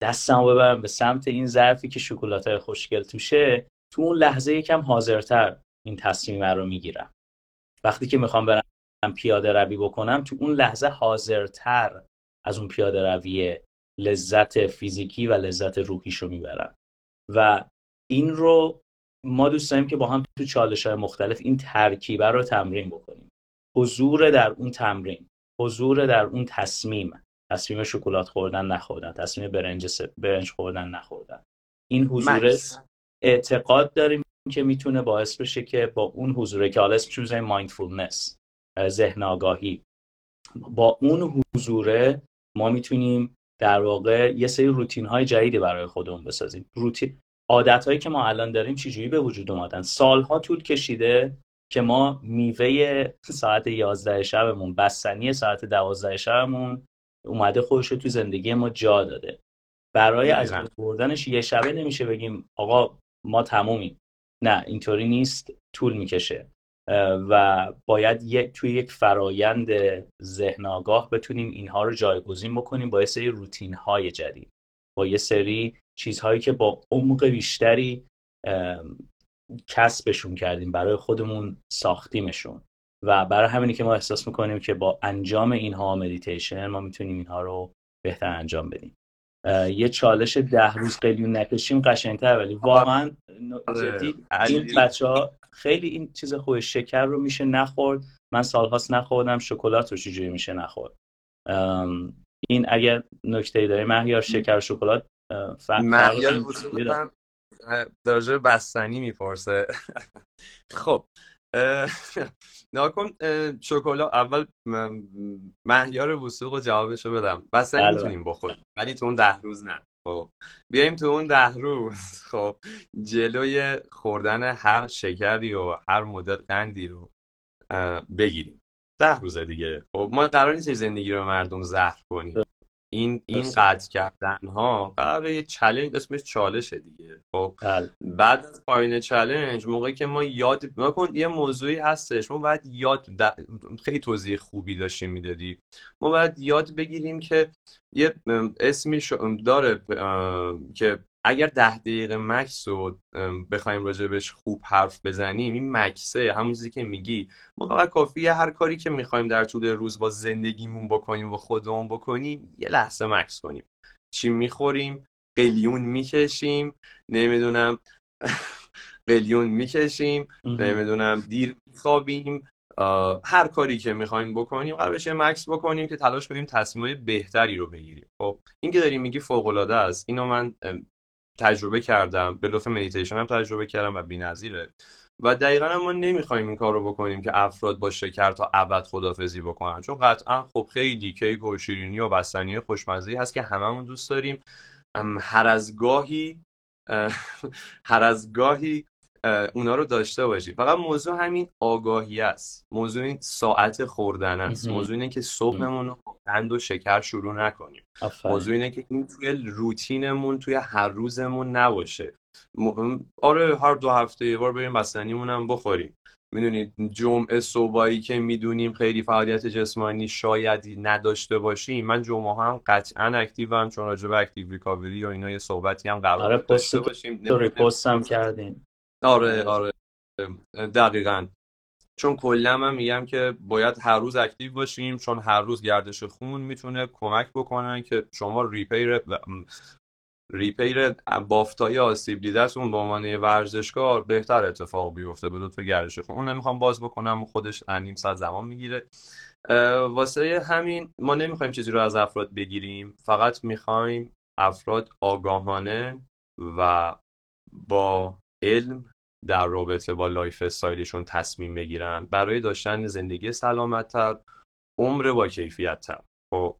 دستم ببرم به سمت این ظرفی که شکلات خوشگل توشه تو اون لحظه یکم حاضرتر این تصمیم رو می‌گیرم. وقتی که می‌خوام برم پیاده روی بکنم تو اون لحظه حاضرتر از اون پیاده روی لذت فیزیکی و لذت روحیش رو می‌برم و این رو ما دوست داریم که با هم تو چالش های مختلف این ترکیبه رو تمرین بکنیم. حضور در اون تمرین حضور در اون تصمیم تصمیم شکلات خوردن نخوردن تصمیم برنج, س... برنج خوردن نخوردن. این حضور اعتقاد داریم که می‌تونه باعث بشه که با اون حضور که حالا اسمش مایندفولنس ذهن آگاهی. با اون حضوره ما می‌تونیم در واقع یه سری روتین های جدیدی برای خودمون بسازیم. روتین عادت هایی که ما الان داریم چجوری به وجود اومدن؟ سالها طول کشیده که ما میوه ساعت 11 شبمون بستنی ساعت 12 شبمون اومده خودش رو تو زندگی ما جا داده. برای از بردنش یه شبه نمیشه بگیم آقا ما تمومیم. نه اینطوری نیست. طول می‌کشه. و باید یک توی یک فرایند ذهن آگاه بتونیم اینها رو جایگزین بکنیم با یه سری روتین های جدید. با یه سری چیزهایی که با عمق بیشتری کسبشون کردیم برای خودمون ساختیمشون. و برای همینی که ما احساس می‌کنیم که با انجام اینها مدیتیشن ما می‌تونیم اینها رو بهتر انجام بدیم. یه چالش ده روز قلیون نکشیم قشنگتر ولی واقعا آره. این بچه ها خیلی این چیز خوب شکر رو میشه نخورد. من سالهاست نخوردم شکلات رو چجوری میشه نخورد؟ این اگر نکته داره مهیار شکر شکلات مهیار درجه بستنی می‌پرسه. خب ناکن شکلات اول مهیار وسوق و جوابشو بدم. بستنی بله. می‌تونیم بخوریم ولی تو اون ده روز نه. خب بیایم تو اون ده روز. خب جلوی خوردن هر شکری و هر مدل قندی رو بگیریم. ده روزه دیگه. خب ما قرار نیست زندگی رو مردم زهر کنیم. این این قطع کردن ها قرار یه چلنج اسمش چالشه دیگه. خب بله. بعد از پایین چلنج موقعی که ما یاد ما کن یه موضوعی هستش ما باید یاد خیلی توضیح خوبی داشتیم می‌دادی. ما باید یاد بگیریم که یه اسمی داره که اگر ده دقیقه مکس رو بخوایم راجبش خوب حرف بزنیم این مکسه همون چیزی که میگی. ما فقط کافیه هر کاری که می‌خوایم در طول روز با زندگیمون بکنیم و خودمون بکنیم یه لحظه مکس کنیم. چی می‌خوریم؟ قلیون می‌کشیم. نمی‌دونم. قلیون می‌کشیم. نمی‌دونم. دیر خوابیم هر کاری که می‌خوایم بکنیم قبلش مکس بکنیم که تلاش کنیم تصمیم بهتری رو بگیریم. خب این که داریم میگی فوق العاده است. اینو من تجربه کردم به لطف مدیتیشن هم تجربه کردم و بی‌نظیره. و دقیقا ما نمی‌خوایم این کار رو بکنیم که افراد با شکر تا ابد خدافزی بکنن. چون قطعا خب خیلی کیک و شیرینی و بستنی خوشمزه هست که هممون دوست داریم. هر از گاهی هر از گاهی اونا رو داشته باشی. فقط موضوع همین آگاهی است. موضوع این ساعت خوردن است. موضوع اینه که صبحمون رو قند و شکر شروع نکنیم. موضوع اینه که این توی روتینمون توی هر روزمون نباشه. آره هر دو هفته یه بار بریم بستنیمون هم بخوریم. می‌دونید جمعه صبحایی که می‌دونیم خیلی فعالیت جسمانی شاید نداشته باشیم. من جمعه هم قطعا active م چون راجع به active recovery و اینا یه صحبتی هم قرار آره داشته باشیم. پست هم کردیم آره آره. دقیقا. چون کلا من میگم که باید هر روز active باشیم چون هر روز گردش خون می‌تونه کمک بکنن که شما repair repair بافتای آسیب دیدهتون به عنوان ورزشکار بهتر اتفاق بیفته به لطف گردش خون. اون نمی‌خوام باز بکنم خودش نیم ساعت زمان می‌گیره. واسه همین ما نمی‌خوایم چیزی رو از افراد بگیریم. فقط می‌خوایم افراد آگاهانه و با علم در رابطه با lifestyle شون تصمیم بگیرن. برای داشتن زندگی سالمتر عمر با کیفیتتر. خب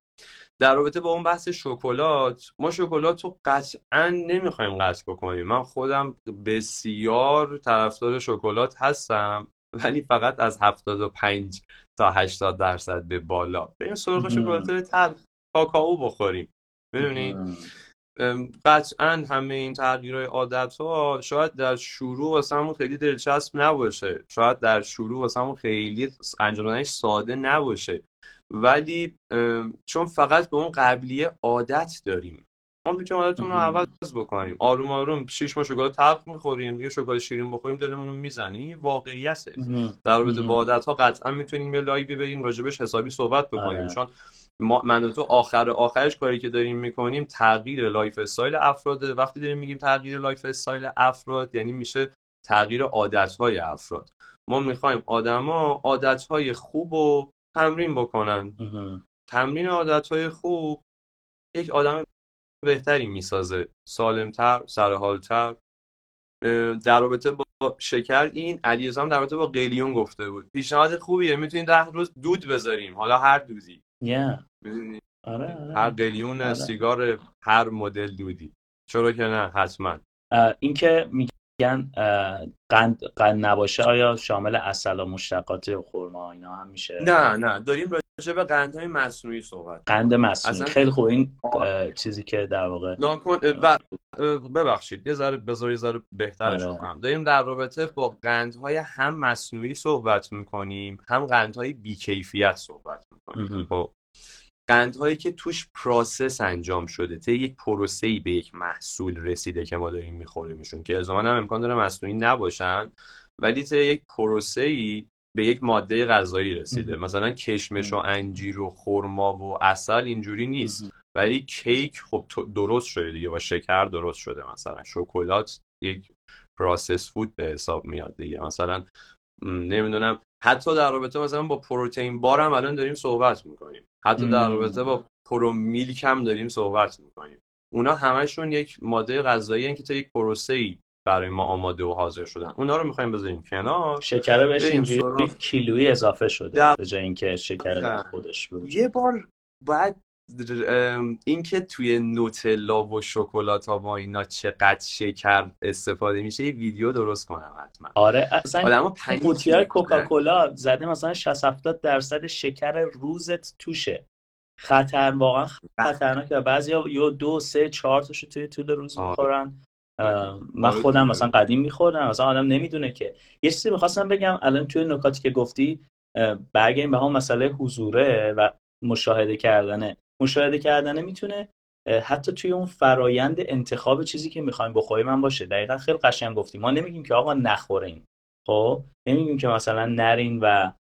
در رابطه با اون بحث شکلات ما شکلات رو قطعا نمی‌خوایم قطع بکنیم. من خودم بسیار طرفدار شکلات هستم ولی فقط از 75 تا 80 درصد به بالا. بریم سراغ شکلات تلخ کاکائو بخوریم. ببینید قطعا همه این تغییرهای عادت ها شاید در شروع واسه خیلی دلچسب نباشه. شاید در شروع واسه خیلی انجام ساده نباشه. ولی چون فقط به اون قبلیه عادت داریم. ما می‌تونیم عادتمون رو عوض بکنیم. آروم آروم شش ماه شکلات تلخ می‌خوریم یه شکلات شیرین بخوریم دلمون رو می‌زنیم واقعیته. در رابطه با عادت ها قطعا می‌تونیم یه لایوی بریم راجبش حسابی صحبت بکنیم. آره. چون ما من تو آخر آخرش کاری که داریم می‌کنیم تغییر lifestyle افراد. وقتی داریم میگیم تغییر lifestyle افراد یعنی میشه تغییر عادت های افراد. ما می‌خوایم آدما عادت های خوب و تمرین بکنن. تمرین عادت های خوب یک آدم بهتری می‌سازه. سالمتر سرحالتر. در رابطه با شکر این علیرضا در رابطه با قلیون گفته بود. پیشنهاد خوبیه می‌تونید ده روز دود بذاریم. حالا هر دودی. Yeah. آره،, آره. هر قلیون آره. سیگار هر مدل دودی. چرا که نه حتما. اینکه میگن قند قند نباشه آیا شامل اصل و مشتقات خرما اینا هم میشه؟ نه نه. داریم راجع به قندهای مصنوعی صحبت قند مصنوعی. اصلا... خیلی خوب. این چیزی که در واقع ببخشید. یه ذره بذار یه ذره بهترش آره. کنم داریم در رابطه با قندهای هم مصنوعی صحبت می‌کنیم هم قندهای بیکیفیت صحبت می‌کنیم خب. قندهایی که توش process انجام شده تا یک پروسه ای به یک محصول رسیده که ما داریم میخوریمشون که از هم امکان داره مصنوعی نباشن ولی تا یک پروسه ای به یک ماده غذایی رسیده. مثلا کشمش و انجیر و خرما و عسل اینجوری نیست. ولی کیک خب درست شده دیگه با شکر درست شده مثلا. شکلات یک processed food به حساب میاد دیگه. مثلا نمی‌دونم حتی در رابطه مثلا با پروتئین بار هم الان داریم صحبت می‌کنیم. حتی در رابطه با پرو میلک هم داریم صحبت می‌کنیم. اونا همشون یک ماده غذایی که تا یک پروسه ای برای ما آماده و حاضر شدن. اونا رو می‌خوایم بذاریم کنار. شکر بهش اینجوری کیلویی اضافه شده به جای اینکه شکر خودش بود. یه بار باید اینکه توی نوتلا و شکلات ها و اینا چقدر شکر استفاده میشه یه ویدیو درست کنم حتما. آره اصلا قوطی کوکاکولا زده مثلا 60 70 درصد شکر روزت توشه. خطر واقعا خطرناکه بعضی یا دو سه چهار تاشو توی طول روز آره. می‌خورن. من آره خودم مثلا قدیم میخوردم مثلا آدم نمی‌دونه که. یه چیزی می‌خواستم بگم الان توی نکاتی که گفتی برگردیم به هم مسئله حضوره و مشاهده کردنه مشاهده کردنه می‌تونه حتی توی اون فرایند انتخاب چیزی که می‌خوایم بخوریم هم باشه. دقیقا خیلی قشنگ گفتیم. ما نمیگیم که آقا نخورین خب؟ نمیگیم که مثلا نرین و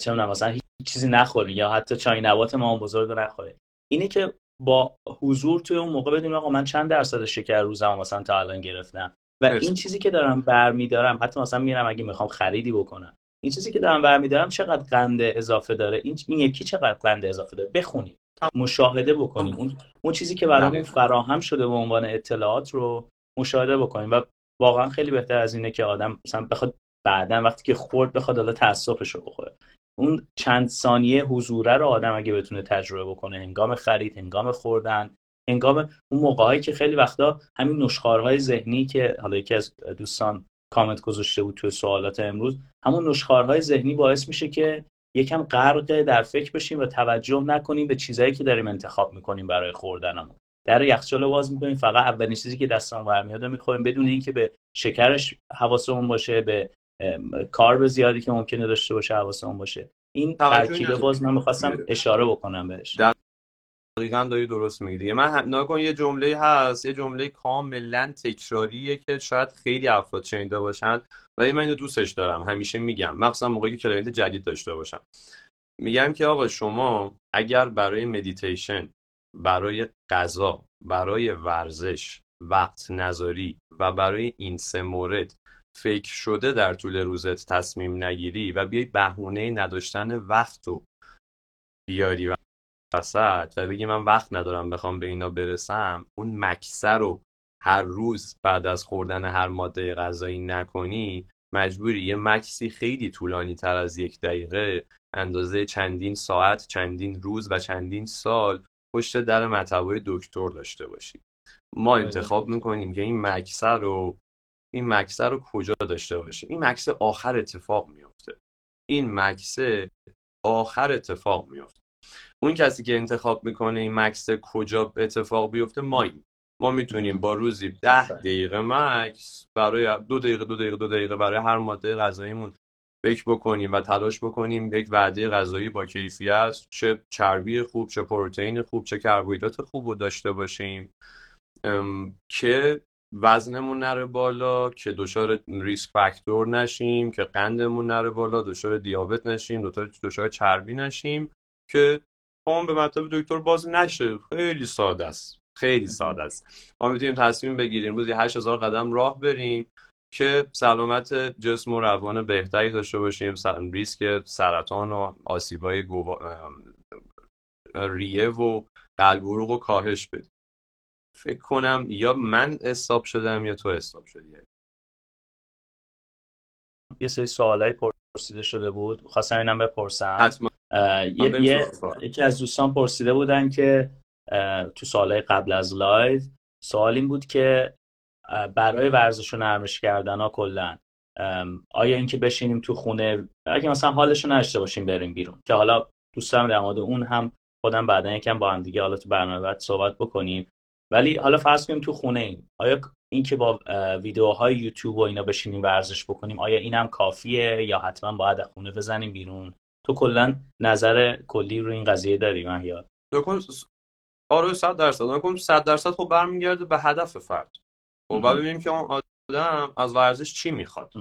چه مثلا هیچ چیزی نخورین یا حتی چای نبات ما بزرگ رو نخورین. اینه که با حضور توی اون موقع بدونیم آقا من چند درصد شکر روزم مثلا تا الان گرفتم. و این چیزی که دارم برمیدارم حتی مثلا میرم اگه می‌خوام خریدی بکنم. این چیزی که دارم برمیدارم چقدر قند اضافه داره؟ این, این یکی چقدر قند اضافه داره؟ بخونیم مشاهده بکنیم. اون, اون چیزی که برامون فراهم شده به عنوان اطلاعات رو مشاهده بکنیم. و واقعا خیلی بهتر از اینه که آدم مثلا بخواد بعدا وقتی که خورد بخواد حالا تاسفش رو بخوره. اون چند ثانیه حضوره رو آدم اگه بتونه تجربه بکنه. هنگام خرید هنگام خوردن هنگام اون موقعهایی که خیلی وقتا همین نشخارهای ذهنی که حالا یکی از دوستان کامنت گذاشته بود توی سوالات امروز همون نشخارهای ذهنی باعث میشه که یکم غرق در فکر بشیم و توجه نکنیم به چیزایی که داریم انتخاب می‌کنیم برای خوردنمون. در یخچال باز می‌کنیم فقط اولین چیزی که دستمون برمیاد می‌خوریم بدون اینکه به شکرش حواسمون باشه به carb زیادی که ممکنه داشته باشه حواسمون باشه. این ترکیب باز من می‌خواستم اشاره بکنم بهش. دقیقا داری درست میگی دیگه. من ناگهان یه جمله هست یه جمله کاملا تکراریه که شاید خیلی افراد شنیده باشن ولی من اینو دوستش دارم. همیشه میگم. مخصوصا موقعی که client جدید داشته باشم. میگم که آقا شما اگر برای مدیتیشن برای غذا برای ورزش وقت نذاری و برای این سه مورد فکر شده در طول روزت تصمیم نگیری و بیای بهونه نداشتن وقت رو بیاری وسط و بگی من وقت ندارم بخوام به اینا برسم اون مکسه رو هر روز بعد از خوردن هر ماده غذایی نکنی مجبوری. یه مکسی خیلی طولانی تر از یک دقیقه اندازه چندین ساعت چندین روز و چندین سال پشت در مطبای دکتر داشته باشی. ما بله. انتخاب می‌کنیم که این مکسه رو این مکسه رو کجا داشته باشیم این مکسه آخر اتفاق میافته. این مکسه آخر اتفاق میافته. اون کسی که انتخاب می‌کنه این مکس کجا اتفاق بیفته ما ما می‌تونیم با روزی ده دقیقه مکس برای دو دقیقه دو دقیقه دو دقیقه برای هر ماده غذاییمون فکر بکنیم و تلاش بکنیم یک وعده غذایی با کیفیت چه چربی خوب چه پروتئین خوب چه کربوهیدرات خوب رو داشته باشیم که وزنمون نره بالا که دچار ریسک فاکتور نشیم که قندمون نره بالا دچار دیابت نشیم دچار چربی نشیم. که پام به مطلب دکتر باز نشه. خیلی ساده است. خیلی ساده است. ما می‌تونیم تصمیم بگیریم. روزی 8000 قدم راه بریم که سلامت جسم و روان بهتری داشته باشیم. ریسک سرطان و آسیبای گوا... ریه و قلب و کاهش بدیم. فکر کنم یا من استاب شدم یا تو استاب شدی. یه سری سوالای پرسیده شده بود. خواستم اینم بپرسم. یه یکی از دوستان پرسیده بودن که تو سالهای قبل از live سوال این بود که برای ورزش و نرمش کردن ها کلا آیا اینکه بشینیم تو خونه اگه مثلا حالش رو نداشته باشیم بریم بیرون که حالا دوستان در مورد اون هم خودم بعدا یکم با هم دیگه حالا تو برنامه بعد صحبت بکنیم. ولی حالا فرض کنیم تو خونه ایم. آیا اینکه با ویدیوهای یوتیوب و اینا بشینیم ورزش بکنیم آیا اینم کافیه یا حتما باید خونه بزنیم بیرون؟ تو کلا نظر کلی رو این قضیه داری مهیار؟ نکن آره 100 درصد. نکن 100 درصد خب برمیگرده به هدف فرد. خب ببینیم که اون آدم از ورزش چی می‌خواد.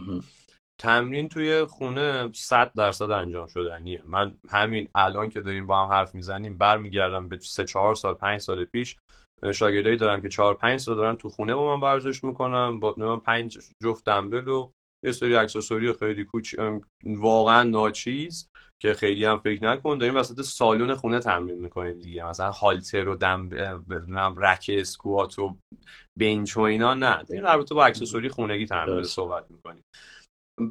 تمرین توی خونه 100 درصد انجام شدنیه. من همین الان که داریم با هم حرف می‌زنیم برمیگردم به 3 4 سال 5 سال پیش. شاگردایی دارم که 4 5 سال دارن تو خونه با من ورزش می‌کنم با من 5 جفت دمبل و یه سری accessory خیلی کوچ واقعا ناچیز که خیلی هم فکر نکن. داریم وسط سالن خونه تمرین می‌کنیم دیگه. مثلا هالتر و دم rack squat و bench و اینا نه. این البته با accessory خونگی تمرین صحبت می‌کنیم.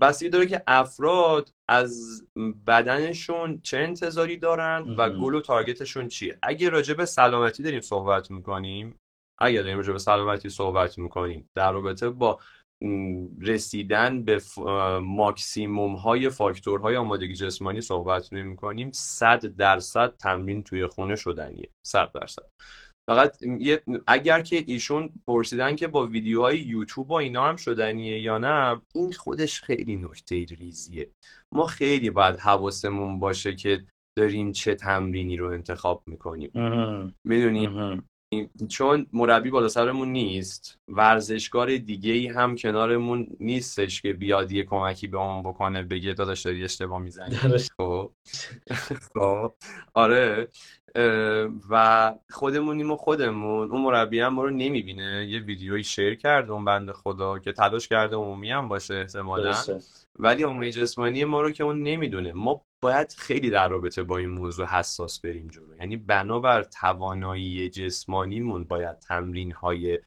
بستگی داره که افراد از بدنشون چه انتظاری دارن و گل و target شون چیه. اگه راجع به سلامتی داریم صحبت می‌کنیم اگه داریم راجع به سلامتی صحبت می‌کنیم در رابطه با رسیدن به ماکسیموم های فاکتورهای آمادگی جسمانی صحبت نمی کنیم صد درصد تمرین توی خونه شدنیه. صد درصد. فقط اگر که ایشون پرسیدن که با ویدیوهای یوتیوب و اینا هم شدنیه یا نه این خودش خیلی نکته ریزیه. ما خیلی باید حواسمون باشه که داریم چه تمرینی رو انتخاب می‌کنیم. می‌دونیم چون مربی بالا سرمون نیست ورزشکار دیگه ای هم کنارمون نیستش که بیاد یه کمکی به اون بکنه بگه داداش داری اشتباه می‌زنی. خب. خب. آره. و خودمونیم و خودمون. اون مربی هم ما رو نمی‌بینه. یه ویدیویی شیر کرده اون بنده خدا که تلاش کرده عمومی هم باشه احتمالا. ولی عمومی جسمانی ما رو که اون نمی‌دونه. ما باید خیلی در رابطه با این موضوع حساس بریم جلو. یعنی بنابر توانایی جسمانیمون باید تمرین های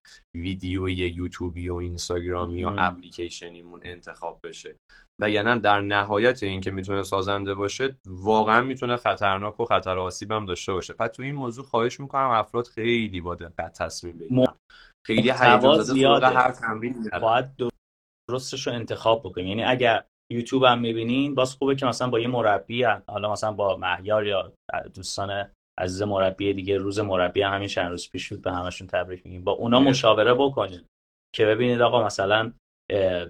ویدیوی یوتیوبی و اینستاگرامی و اپلیکیشنیمون انتخاب بشه. و یعنی در نهایت این که می‌تونه سازنده باشه واقعا می‌تونه خطرناک و خطر آسیب هم داشته باشه. پس تو این موضوع خواهش می‌کنم افراد خیلی با دقت تصمیم بگیرن. خیلی هیجان زده هر تمرین باید درستش رو انتخاب بکنیم یعنی اگر یوتیوب هم می‌بینین باز خوبه که مثلا با یه مربی حالا مثلا با مهیار یا دوستان عزیز مربی دیگه روز مربی همین چند روز پیش بود به همشون تبریک میگیم. با اونا مشاوره بکنید که ببینید آقا مثلا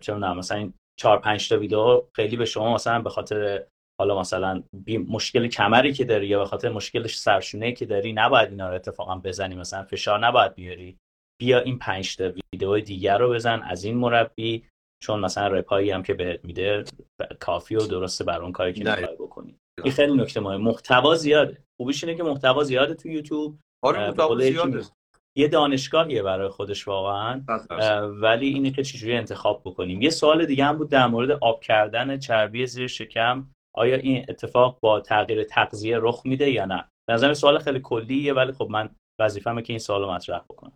چه مثلا این 4 5 تا ویدیو خیلی به شما مثلا به خاطر حالا مثلا مشکل کمری که داری یا به خاطر مشکلش سرشونه که داری نباید اینا رو اتفاقا بزنی. مثلا فشار نباید بیاری. بیا این 5 تا ویدیو دیگر رو بزن از این مربی چون مثلا رپایی هم که بهت میده کافی و درسته بر اون کاری که می‌خوای بکنی. این خیلی نکته مهمه. محتوا زیاده. خوبیش اینه که محتوا زیاده تو یوتیوب. آره محتوا زیاده. یه دانشگاهیه برای خودش واقعا. ولی اینه که چجوری انتخاب بکنیم. یه سوال دیگه هم بود در مورد آب کردن چربی زیر شکم. آیا این اتفاق با تغییر تغذیه رخ میده یا نه؟ نظر سوال خیلی کلیه ولی خب من وظیفه‌مه که این سوال رو مطرح بکنم.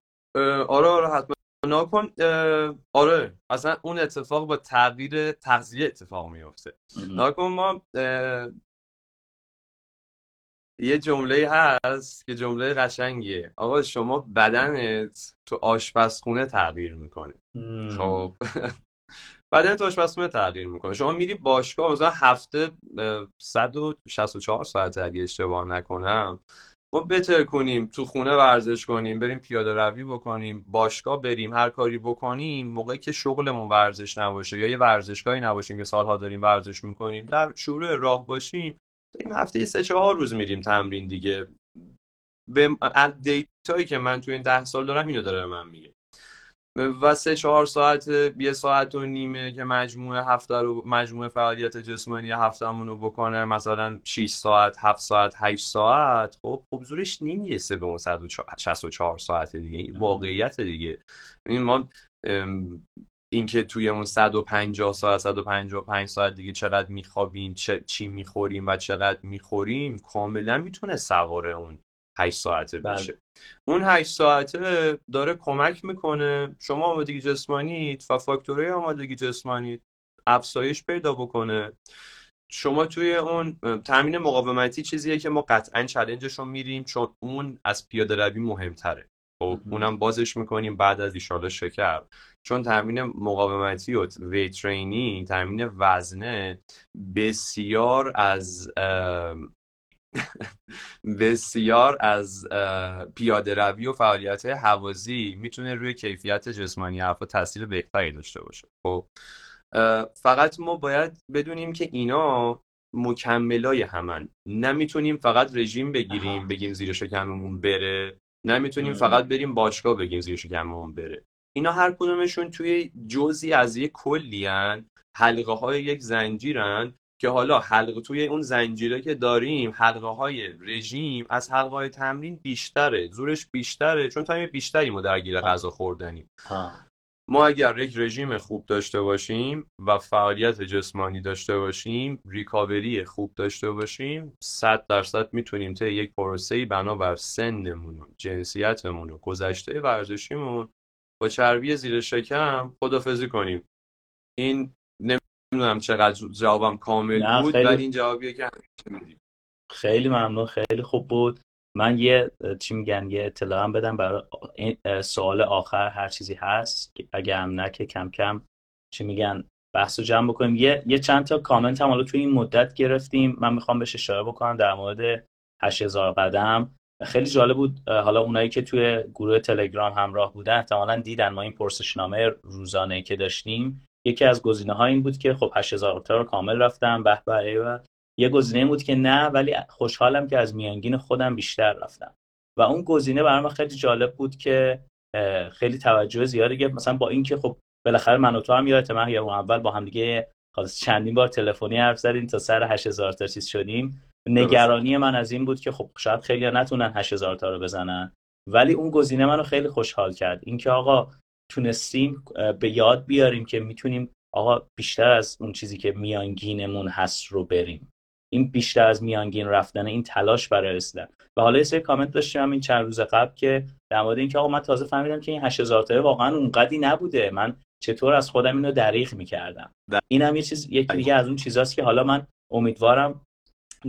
آره آره حتما. ناکن آره اصلا اون اتفاق با تغییر تغذیه اتفاق میفته ناکن ما یه جمله هست که جمله قشنگیه. آقا شما بدنت تو آشپزخونه تغییر می‌کنه. خب. بدن تو آشپزخونه تغییر می‌کنه. شما میری باشگاه مثلا هفته 164 ساعت اگه اشتباه نکنم ما بتر کنیم تو خونه ورزش کنیم بریم پیاده روی بکنیم باشگاه بریم هر کاری بکنیم موقعی که شغلمون ورزش نباشه یا یه ورزشگاهی نباشیم که سالها داریم ورزش می‌کنیم در شروع راه باشیم. این هفته سه چهار روز میریم تمرین دیگه. به دیتایی که من تو این ده سال دارم اینو داره من میگه. و سه چهار ساعت یه ساعت و نیمه که مجموعه هفته رو مجموعه فعالیت جسمانی هفتهمون رو بکنه مثلا 6 ساعت 7 ساعت 8 ساعت. خب خب زورش نمی‌رسه به اون 164 ساعت دیگه. واقعیت دیگه. این ما اینکه توی اون 150 ساعت 155 ساعت دیگه چقدر میخوابیم چه، چی می‌خوریم و چقدر می‌خوریم کاملا می‌تونه سوار اون 8 ساعته بله. بشه. اون 8 ساعته داره کمک می‌کنه. شما آمادگی جسمانیت و فاکتورهای آمادگی جسمانیت افزایش پیدا بکنه. شما توی اون تامین مقاومتی چیزیه که ما قطعا چلنجش رو میریم چون اون از پیاده روی مهمتره. خب اونم بازش می‌کنیم بعد از ایشالا شکر. چون تمرین مقاومتی و وی ترینینگ تمرین وزنه بسیار از بسیار از پیاده روی و فعالیت حوازی می‌تونه روی کیفیت جسمانی افراد تاثیر بهتری داشته باشه. خب فقط ما باید بدونیم که اینا مکملای همن. نمی‌تونیم فقط رژیم بگیریم بگیم زیر شکممون بره. نمی‌تونیم فقط بریم باشگاه بگیم زیر شکممون بره. اینا هر کدومشون توی جزی از یک کلیان حلقه های یک زنجیرن که حالا حلقه توی اون زنجیره که داریم حلقه های رژیم از حلقه های تمرین بیشتره. زورش بیشتره چون تایم بیشتری ما درگیر غذا خوردنیم. ما اگر یک رژیم خوب داشته باشیم و فعالیت جسمانی داشته باشیم ریکاوری خوب داشته باشیم صد درصد می‌تونیم طی یک پروسه بنابر سنمون و جنسیتمون و گذشته ورزشیمون با چربی زیر شکم خدافزی کنیم. این نمی‌دونم چقدر جوابم کامل بود ولی این جوابیه که خیلی ممنون خیلی خوب بود. من یه چی میگن یه اطلاع هم بدم برای سوال آخر هر چیزی هست. اگه هم نه که کم کم چی میگن بحث رو جمع بکنیم. یه, یه چند تا کامنت هم حالا توی این مدت گرفتیم. من می‌خوام بهش اشاره بکنم در مورد 8000 قدم. خیلی جالب بود. حالا اونایی که توی گروه تلگرام همراه بودن احتمالا دیدن ما این پرسشنامه روزانه که داشتیم. یکی از گزینه ها این بود که خب 8000 تا رو کامل رفتم. به به یه گزینه بود که نه ولی خوشحالم که از میانگین خودم بیشتر رفتم. و اون گزینه برای من خیلی جالب بود که خیلی توجه زیادی گرفت. مثلا با اینکه خب بالاخره من و تو هم یادت من یا اول با هم دیگه چندین بار تلفنی حرف زدیم تا سر 8000 تا چیز شدیم. نگرانی من از این بود که خب شاید خیلی نتونن 8000 تا رو بزنن. ولی اون گزینه منو خیلی خوشحال کرد. اینکه آقا تونستیم به یاد بیاریم که می‌تونیم آقا بیشتر از اون چیزی که میانگینمون هست رو بریم. این بیشتر از میانگین رفتن این تلاش برای رسیدن. و حالا یه سری کامنت داشتم این چند روز قبل که در مورد اینکه آقا من تازه فهمیدم که این 8000 تا واقعا اونقدی نبوده. من چطور از خودم اینو دریغ می‌کردم. این هم یه چیز یکی دیگه از اون چیزاست که حالا من امیدوارم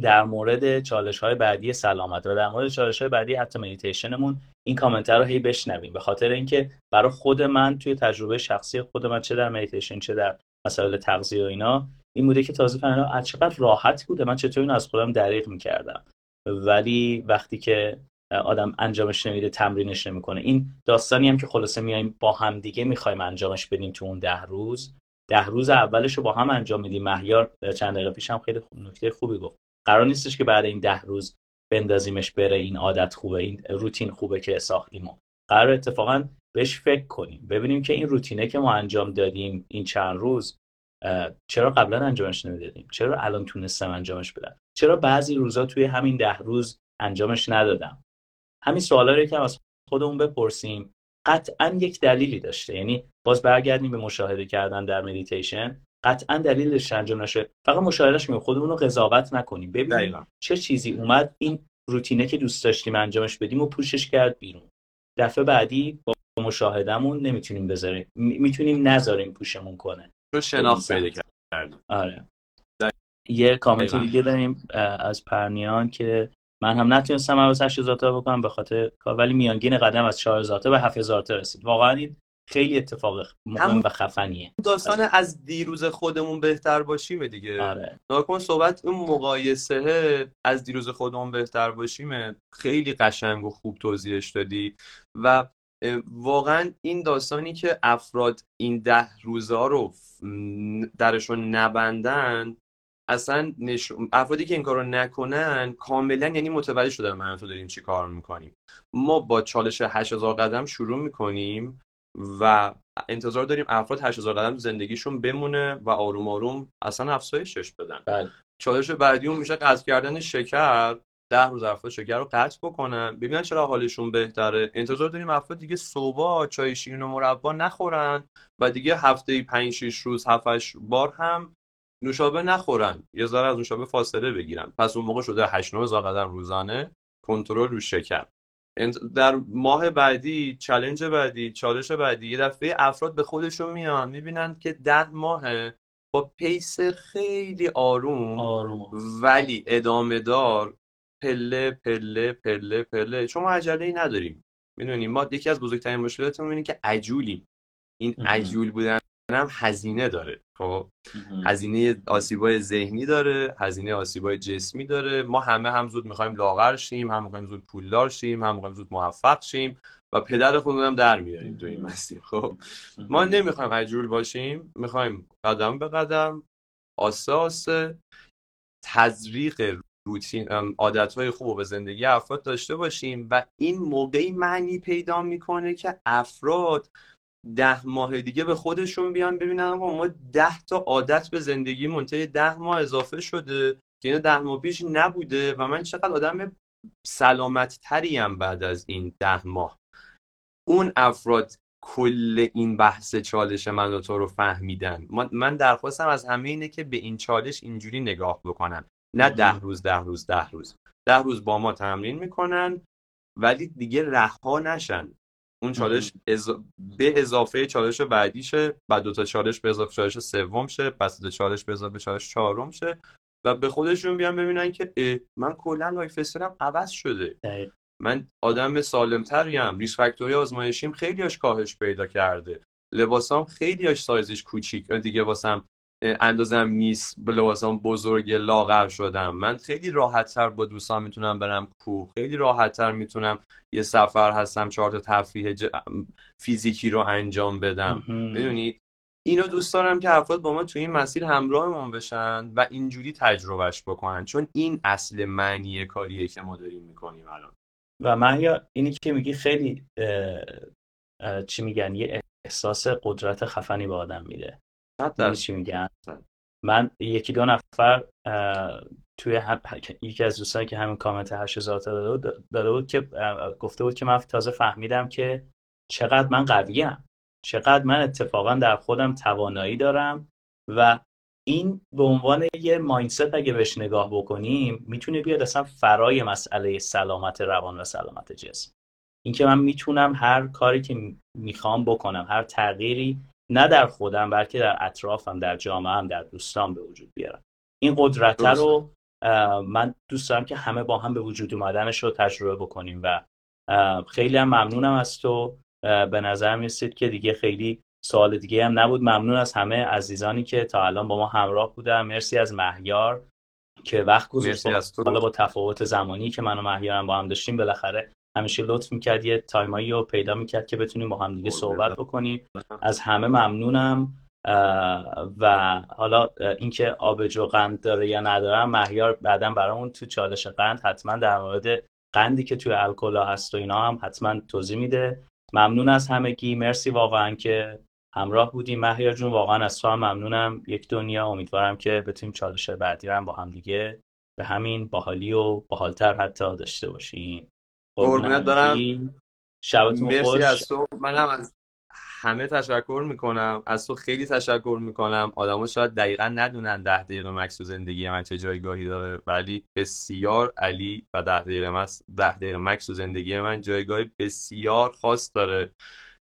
در مورد چالش های بعدی سلامت و در مورد چالش های بعدی حتی مدیتیشنمون این کامنت رو هی بشنویم. به خاطر اینکه برای خود من توی تجربه شخصی خود من چه در مدیتیشن چه در مسائل تغذیه و اینا این بوده که تازه فهمیدم چقدر راحت بوده. من چطور اینو از خودم دریغ می‌کردم. ولی وقتی که آدم انجامش نمیده تمرینش نمی‌کنه. این داستانی هم که خلاصه میایم با هم دیگه می‌خوایم انجامش بدیم تو اون ده روز. ده روز اولش رو با هم انجام میدیم. مهیار چند دقیقه پیش هم خیلی نکته خوبی گفت. قرار نیستش که بعد این ده روز بندازیمش بره. این عادت خوبه. این روتین خوبه که ساختیم. قرار اتفاقا بهش فکر کنیم. ببینیم که این روتینه که ما انجام دادیم این چند روز چرا قبلا انجامش نمی‌دادیم؟ چرا الان تونستم انجامش بدم؟ چرا بعضی روزا توی همین ده روز انجامش ندادم؟ همین سوالا رو که از خودمون بپرسیم. قطعا یک دلیلی داشته. یعنی باز برگردیم به مشاهده کردن در مدیتیشن قطعا دلیلش انجام نشه. فقط مشاهدهش میگم خودمون رو قضاوت نکنیم. ببینیم چه چیزی اومد. این روتینه که دوست داشتیم انجامش بدیم و push ش کرد بیرون. دفعه بعدی با مشاهدهمون نمی‌تونیم بذاریم. می‌تونیم نذاریم push مون کنه. تو شناخت پیدا کردیم. آره. یه کامنت دیگه داریم از پرنیان که من هم نتونستم از 8000 تا بکنم به خاطر ولی میانگین قدم از 4000 تا به 7000 تا رسید. واقعا این خیلی اتفاق مهم و خفنیه. داستان از دیروز خودمون بهتر باشیم دیگه. آره. ناکن صحبت اون مقایسه از دیروز خودمون بهتر باشیم خیلی قشنگ و خوب توضیحش دادی. و واقعا این داستانی که افراد این ده روزه رو درشون نبندن اصلا افرادی که این کارو نکنن کاملا یعنی متوجه شدن من تو داریم چی کار می‌کنیم. ما با چالش 8000 قدم شروع می‌کنیم و انتظار داریم افراد 8000 قدم زندگیشون بمونه و آروم آروم اصلا افزایشش بدن. بله. چالش بعدی اون میشه قطع کردن شکر. ده روز افراد شکر رو قطع بکنن. ببینن چرا حالشون بهتره. انتظار داریم افراد دیگه صبح چای شیرین و مربا نخورن و دیگه هفته 5 6 روز 7 بار هم نوشابه نخورن. یه ذره از نوشابه فاصله بگیرن. پس اون موقع شده 8 9 قدم روزانه کنترل رو شکر. در ماه بعدی چلنج بعدی چالش بعدی یه دفعه افراد به خودشون میان می‌بینن که ده ماه با پیس خیلی آروم, آروم. ولی ادامه دار پله پله پله پله. شما عجله ای نداریم. می‌دونیم ما یکی از بزرگترین مشکلاتمون اینه که عجولیم. این عجول بودن هم هزینه داره. خب هزینه آسیبای ذهنی داره هزینه آسیبای جسمی داره. ما همه هم زود می‌خوایم لاغر شیم هم می‌خوایم زود پولدار شیم هم می‌خوایم زود موفق شیم و پدر خودمون هم در میاریم تو این مسیر. خب ما نمی‌خوایم عجول باشیم می‌خوایم قدم به قدم آسه آسه تزریق روتین عادتهای خوب به زندگی افراد داشته باشیم و این موقعی معنی پیدا می‌کنه که افراد ده ماه دیگه به خودشون بیان ببینن ما ده تا عادت به زندگی منطقه ده ماه اضافه شده که اینو ده ماه پیش نبوده و من چقدر آدم سلامت تریم بعد از این ده ماه. اون افراد کل این بحث چالش من و تو رو فهمیدن. من درخواستم از همه اینه که به این چالش اینجوری نگاه بکنن. نه ده روز ده روز ده روز. ده روز با ما تمرین می‌کنن ولی دیگه رها نشن. اون چالش به اضافه چالش بعدیشه بعد دو تا چالش به اضافه چالش سوم شه پس دو چالش به اضافه چالش چهارم شه و به خودشون بیان ببینن که من کلا life styleم عوض شده. من آدم سالمتریم ریسک فاکتورای آزمایشیم خیلیاش کاهش پیدا کرده. لباسام خیلیاش سایزش کوچیک دیگه واسم اندازم نیست به لباسام بزرگ لاغر شدم. من خیلی راحت تر با دوستان می‌تونم برم کوه. خیلی راحت تر می‌تونم یه سفر هستم چهار تا تفریح فیزیکی رو انجام بدم. می‌دونید اینو دوست دارم که افراد با ما توی این مسیر همراهمون بشن و اینجوری تجربهش بکنن. چون این اصل معنی کاریه که ما داریم می‌کنیم الان. و من یا اینی که میگی خیلی چی میگن؟ یه احساس قدرت خفنی به آدم میده. چی میگن؟ من یکی دو نفر توی یکی از دوستانی که همین کامنت 8000 تا داده بود که گفته بود که من تازه فهمیدم که چقدر من قویم چقدر من اتفاقا در خودم توانایی دارم و این به عنوان یه ماینست اگه بهش نگاه بکنیم می‌تونه بیاد اصلا فرای مسئله سلامت روان و سلامت جسم. اینکه من می‌تونم هر کاری که می‌خوام بکنم هر تغییری نه در خودم بلکه در اطرافم در جامعه هم در دوستان به وجود بیارم. این قدرت رو من دوست دارم که همه با هم به وجود اومدنش رو تجربه بکنیم و خیلی هم ممنونم از تو. به نظر می‌رسید که دیگه خیلی سوال دیگه هم نبود. ممنون از همه عزیزانی که تا الان با ما همراه بودن. مرسی از مهیار که وقت گذاشت حالا با تفاوت زمانی که من و مهیارم با هم داشتیم بالاخره همیشه لطف می‌کرد یه تایمایی رو پیدا می‌کرد که بتونیم با هم دیگه صحبت بکنیم. از همه ممنونم. و حالا اینکه آبجو قند داره یا نداره مهیار بعدا برامون تو چالش قند حتما در مورد قندی که توی الکلا هست و اینا هم حتما توضیح میده. ممنون از همگی. مرسی واقعا که همراه بودیم. مهیار جون واقعا از تو هم ممنونم. یک دنیا امیدوارم که بتونیم چالش بعدی رو هم با هم دیگه به همین باحالی و باحالتر حتی داشته باشیم. قربونت دارم شبتون خوش. از تو. منم از همه تشکر می‌کنم. از تو خیلی تشکر می‌کنم. آدما شاید دقیقا ندونن ده دقیقه مکس تو زندگی من چه جایگاهی داره ولی بسیار علی و ده دقیقه مکس ده دقیقه مکس تو زندگی من جایگاهی بسیار خاص داره.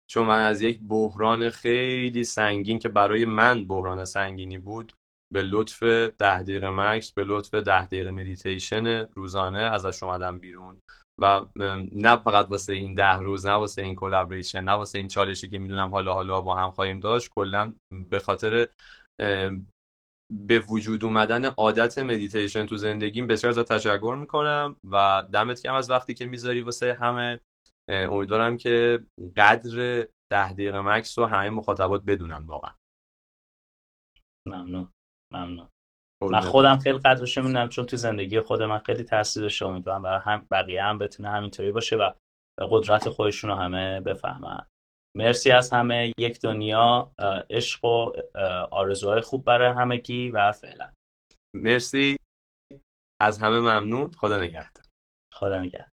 چون من از یک بحران خیلی سنگین که برای من بحران سنگینی بود به لطف ده دقیقه مکث به لطف ده دقیقه مدیتیشن روزانه ازش اومدم بیرون. و نه فقط واسه این ده روز نه واسه این collaboration نه واسه این چالشی که می‌دونم حالا حالا با هم خواهیم داشت کلا به خاطر به وجود اومدن عادت مدیتیشن تو زندگیم بسیار ازت تشکر می‌کنم و دمت گرم از وقتی که می‌ذاری واسه همه. امیدوارم که قدر ده دقیقه مکث رو همه مخاطبات بدونن واقعا. ممنون. ممنون. من خودم خیلی قدرش می‌دونم چون تو زندگی خود من خیلی تاثیر داشته امیدوارم برای هم بقیه هم بتونه همینطوری باشه و قدرت خودشون رو همه بفهمن. مرسی از همه یک دنیا عشق و آرزوهای خوب برای همگی و فعلا. مرسی. از همه ممنون. خدا نگهدار. خدا نگهدار.